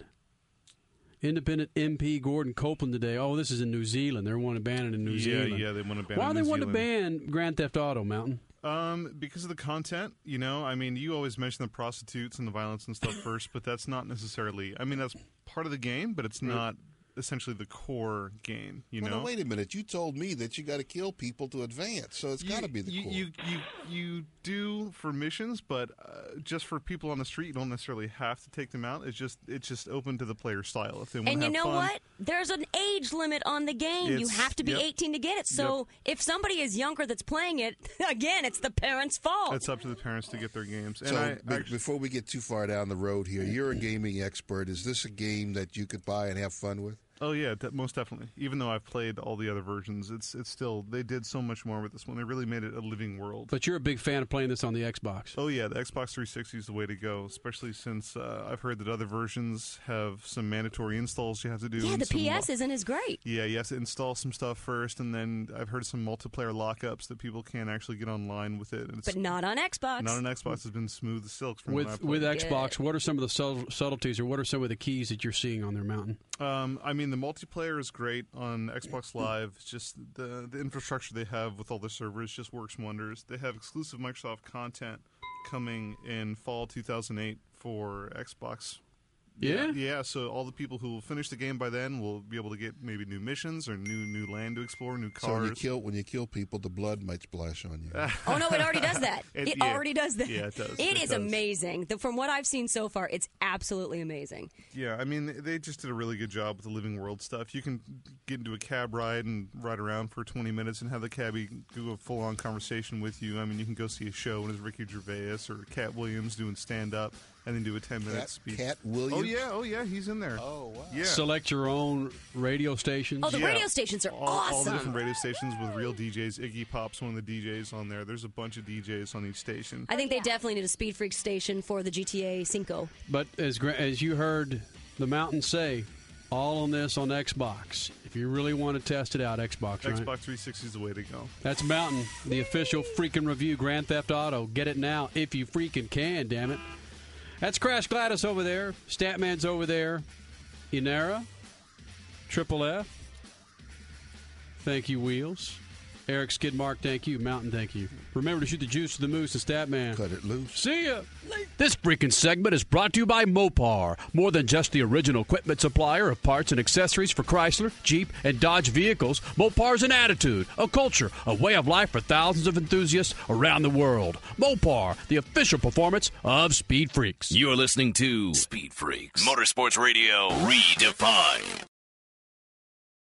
S4: Independent MP Gordon Copeland today. Oh, this is in New Zealand. They're wanting to ban it in New
S28: Yeah,
S4: Zealand.
S28: yeah, they want to ban
S4: Why
S28: it in
S4: they want to ban Grand Theft Auto Mountain?
S28: Um, because of the content, you know. I mean, you always mention the prostitutes and the violence and stuff first, but that's not necessarily. I mean, that's part of the game, but it's not essentially the core game. You
S2: well,
S28: know.
S2: now, wait a minute. You told me that you got to kill people to advance, so it's got to be the
S28: you,
S2: core.
S28: you you you do for missions, but uh, just for people on the street, you don't necessarily have to take them out. It's just it's just open to the player style. If they want
S3: And you
S28: have
S3: know
S28: fun,
S3: what? There's an age limit on the game. you have to be
S28: yep.
S3: 18 to get it. So if somebody is younger that's playing it, again, it's the parents' fault.
S28: it's up to the parents to get their games. And
S2: so
S28: I,
S2: be-
S28: actually,
S2: before we get too far down the road here, you're a gaming expert. Is this a game that you could buy and have fun with?
S28: Oh yeah, de- most definitely. Even though I've played all the other versions, it's it's still they did so much more with this one. They really made it a living world.
S4: But you're a big fan of playing this on the Xbox.
S28: Oh yeah, the Xbox 360 is the way to go, especially since uh, I've heard that other versions have some mandatory installs you have to do.
S3: yeah, the
S28: some
S3: PS isn't as great.
S28: Yeah, you have to install some stuff first, and then I've heard some multiplayer lockups that people can't actually get online with it. And it's
S3: But not on Xbox.
S28: not on Xbox has been smooth as silk from
S4: With
S28: what I've
S4: with
S28: played.
S4: Xbox, what are some of the subtleties, or what are some of the keys that you're seeing on their mountain?
S28: Um, I mean, the multiplayer is great on Xbox mm-hmm. Live. It's just the the infrastructure they have with all the servers just works wonders. They have exclusive Microsoft content coming in fall 2008 for Xbox.
S4: Yeah?
S28: yeah. So all the people who will finish the game by then will be able to get maybe new missions or new new land to explore, new
S2: So when you
S28: cars.
S2: kill when you kill people, the blood might splash on you.
S3: Oh no, it already does that.
S28: It-
S3: It,
S28: yeah.
S3: already does that.
S28: Yeah, it does.
S3: It
S28: It
S3: is
S28: does.
S3: amazing. The, from what I've seen so far, it's absolutely amazing.
S28: Yeah, I mean, they just did a really good job with the living world stuff. You can get into a cab ride and ride around for 20 minutes and have the cabbie do a full on conversation with you. I mean, you can go see a show and it's Ricky Gervais or Katt Williams doing stand up and then do a 10 minute
S2: Cat-
S28: speech.
S2: Katt Williams?
S28: Oh, yeah, oh, yeah, he's in there. Oh, wow. Yeah.
S4: Select your own radio stations.
S3: Oh, the
S28: Yeah.
S3: radio stations are
S28: all, all the different radio stations with real DJs. Iggy Pop's one of the DJs on there. There's a bunch of DJs on each station.
S3: I think they definitely need a Speed Freak station for the GTA Cinco.
S4: But as gra- as you heard the mountain say, all on this on Xbox. If you really want to test it out, Xbox, right?
S28: Xbox 360 is the way to go.
S4: That's Mountain, the official freaking review, Grand Theft Auto. Get it now if you freaking can, damn it. That's Crash Gladys over there. Statman's over there. Inara. Triple F. Thank you, Wheels. Eric Skidmark, thank you. Mountain, thank you. Remember to shoot the juice to the moose and Statman.
S2: Cut it loose.
S4: See ya. This freaking segment is brought to you by Mopar. More than just the original equipment supplier of parts and accessories for Chrysler, Jeep, and Dodge vehicles, Mopar's an attitude, a culture, a way of life for thousands of enthusiasts around the world. Mopar, the official performance of Speed Freaks.
S1: You're listening to Speed Freaks, Motorsports Radio redefined.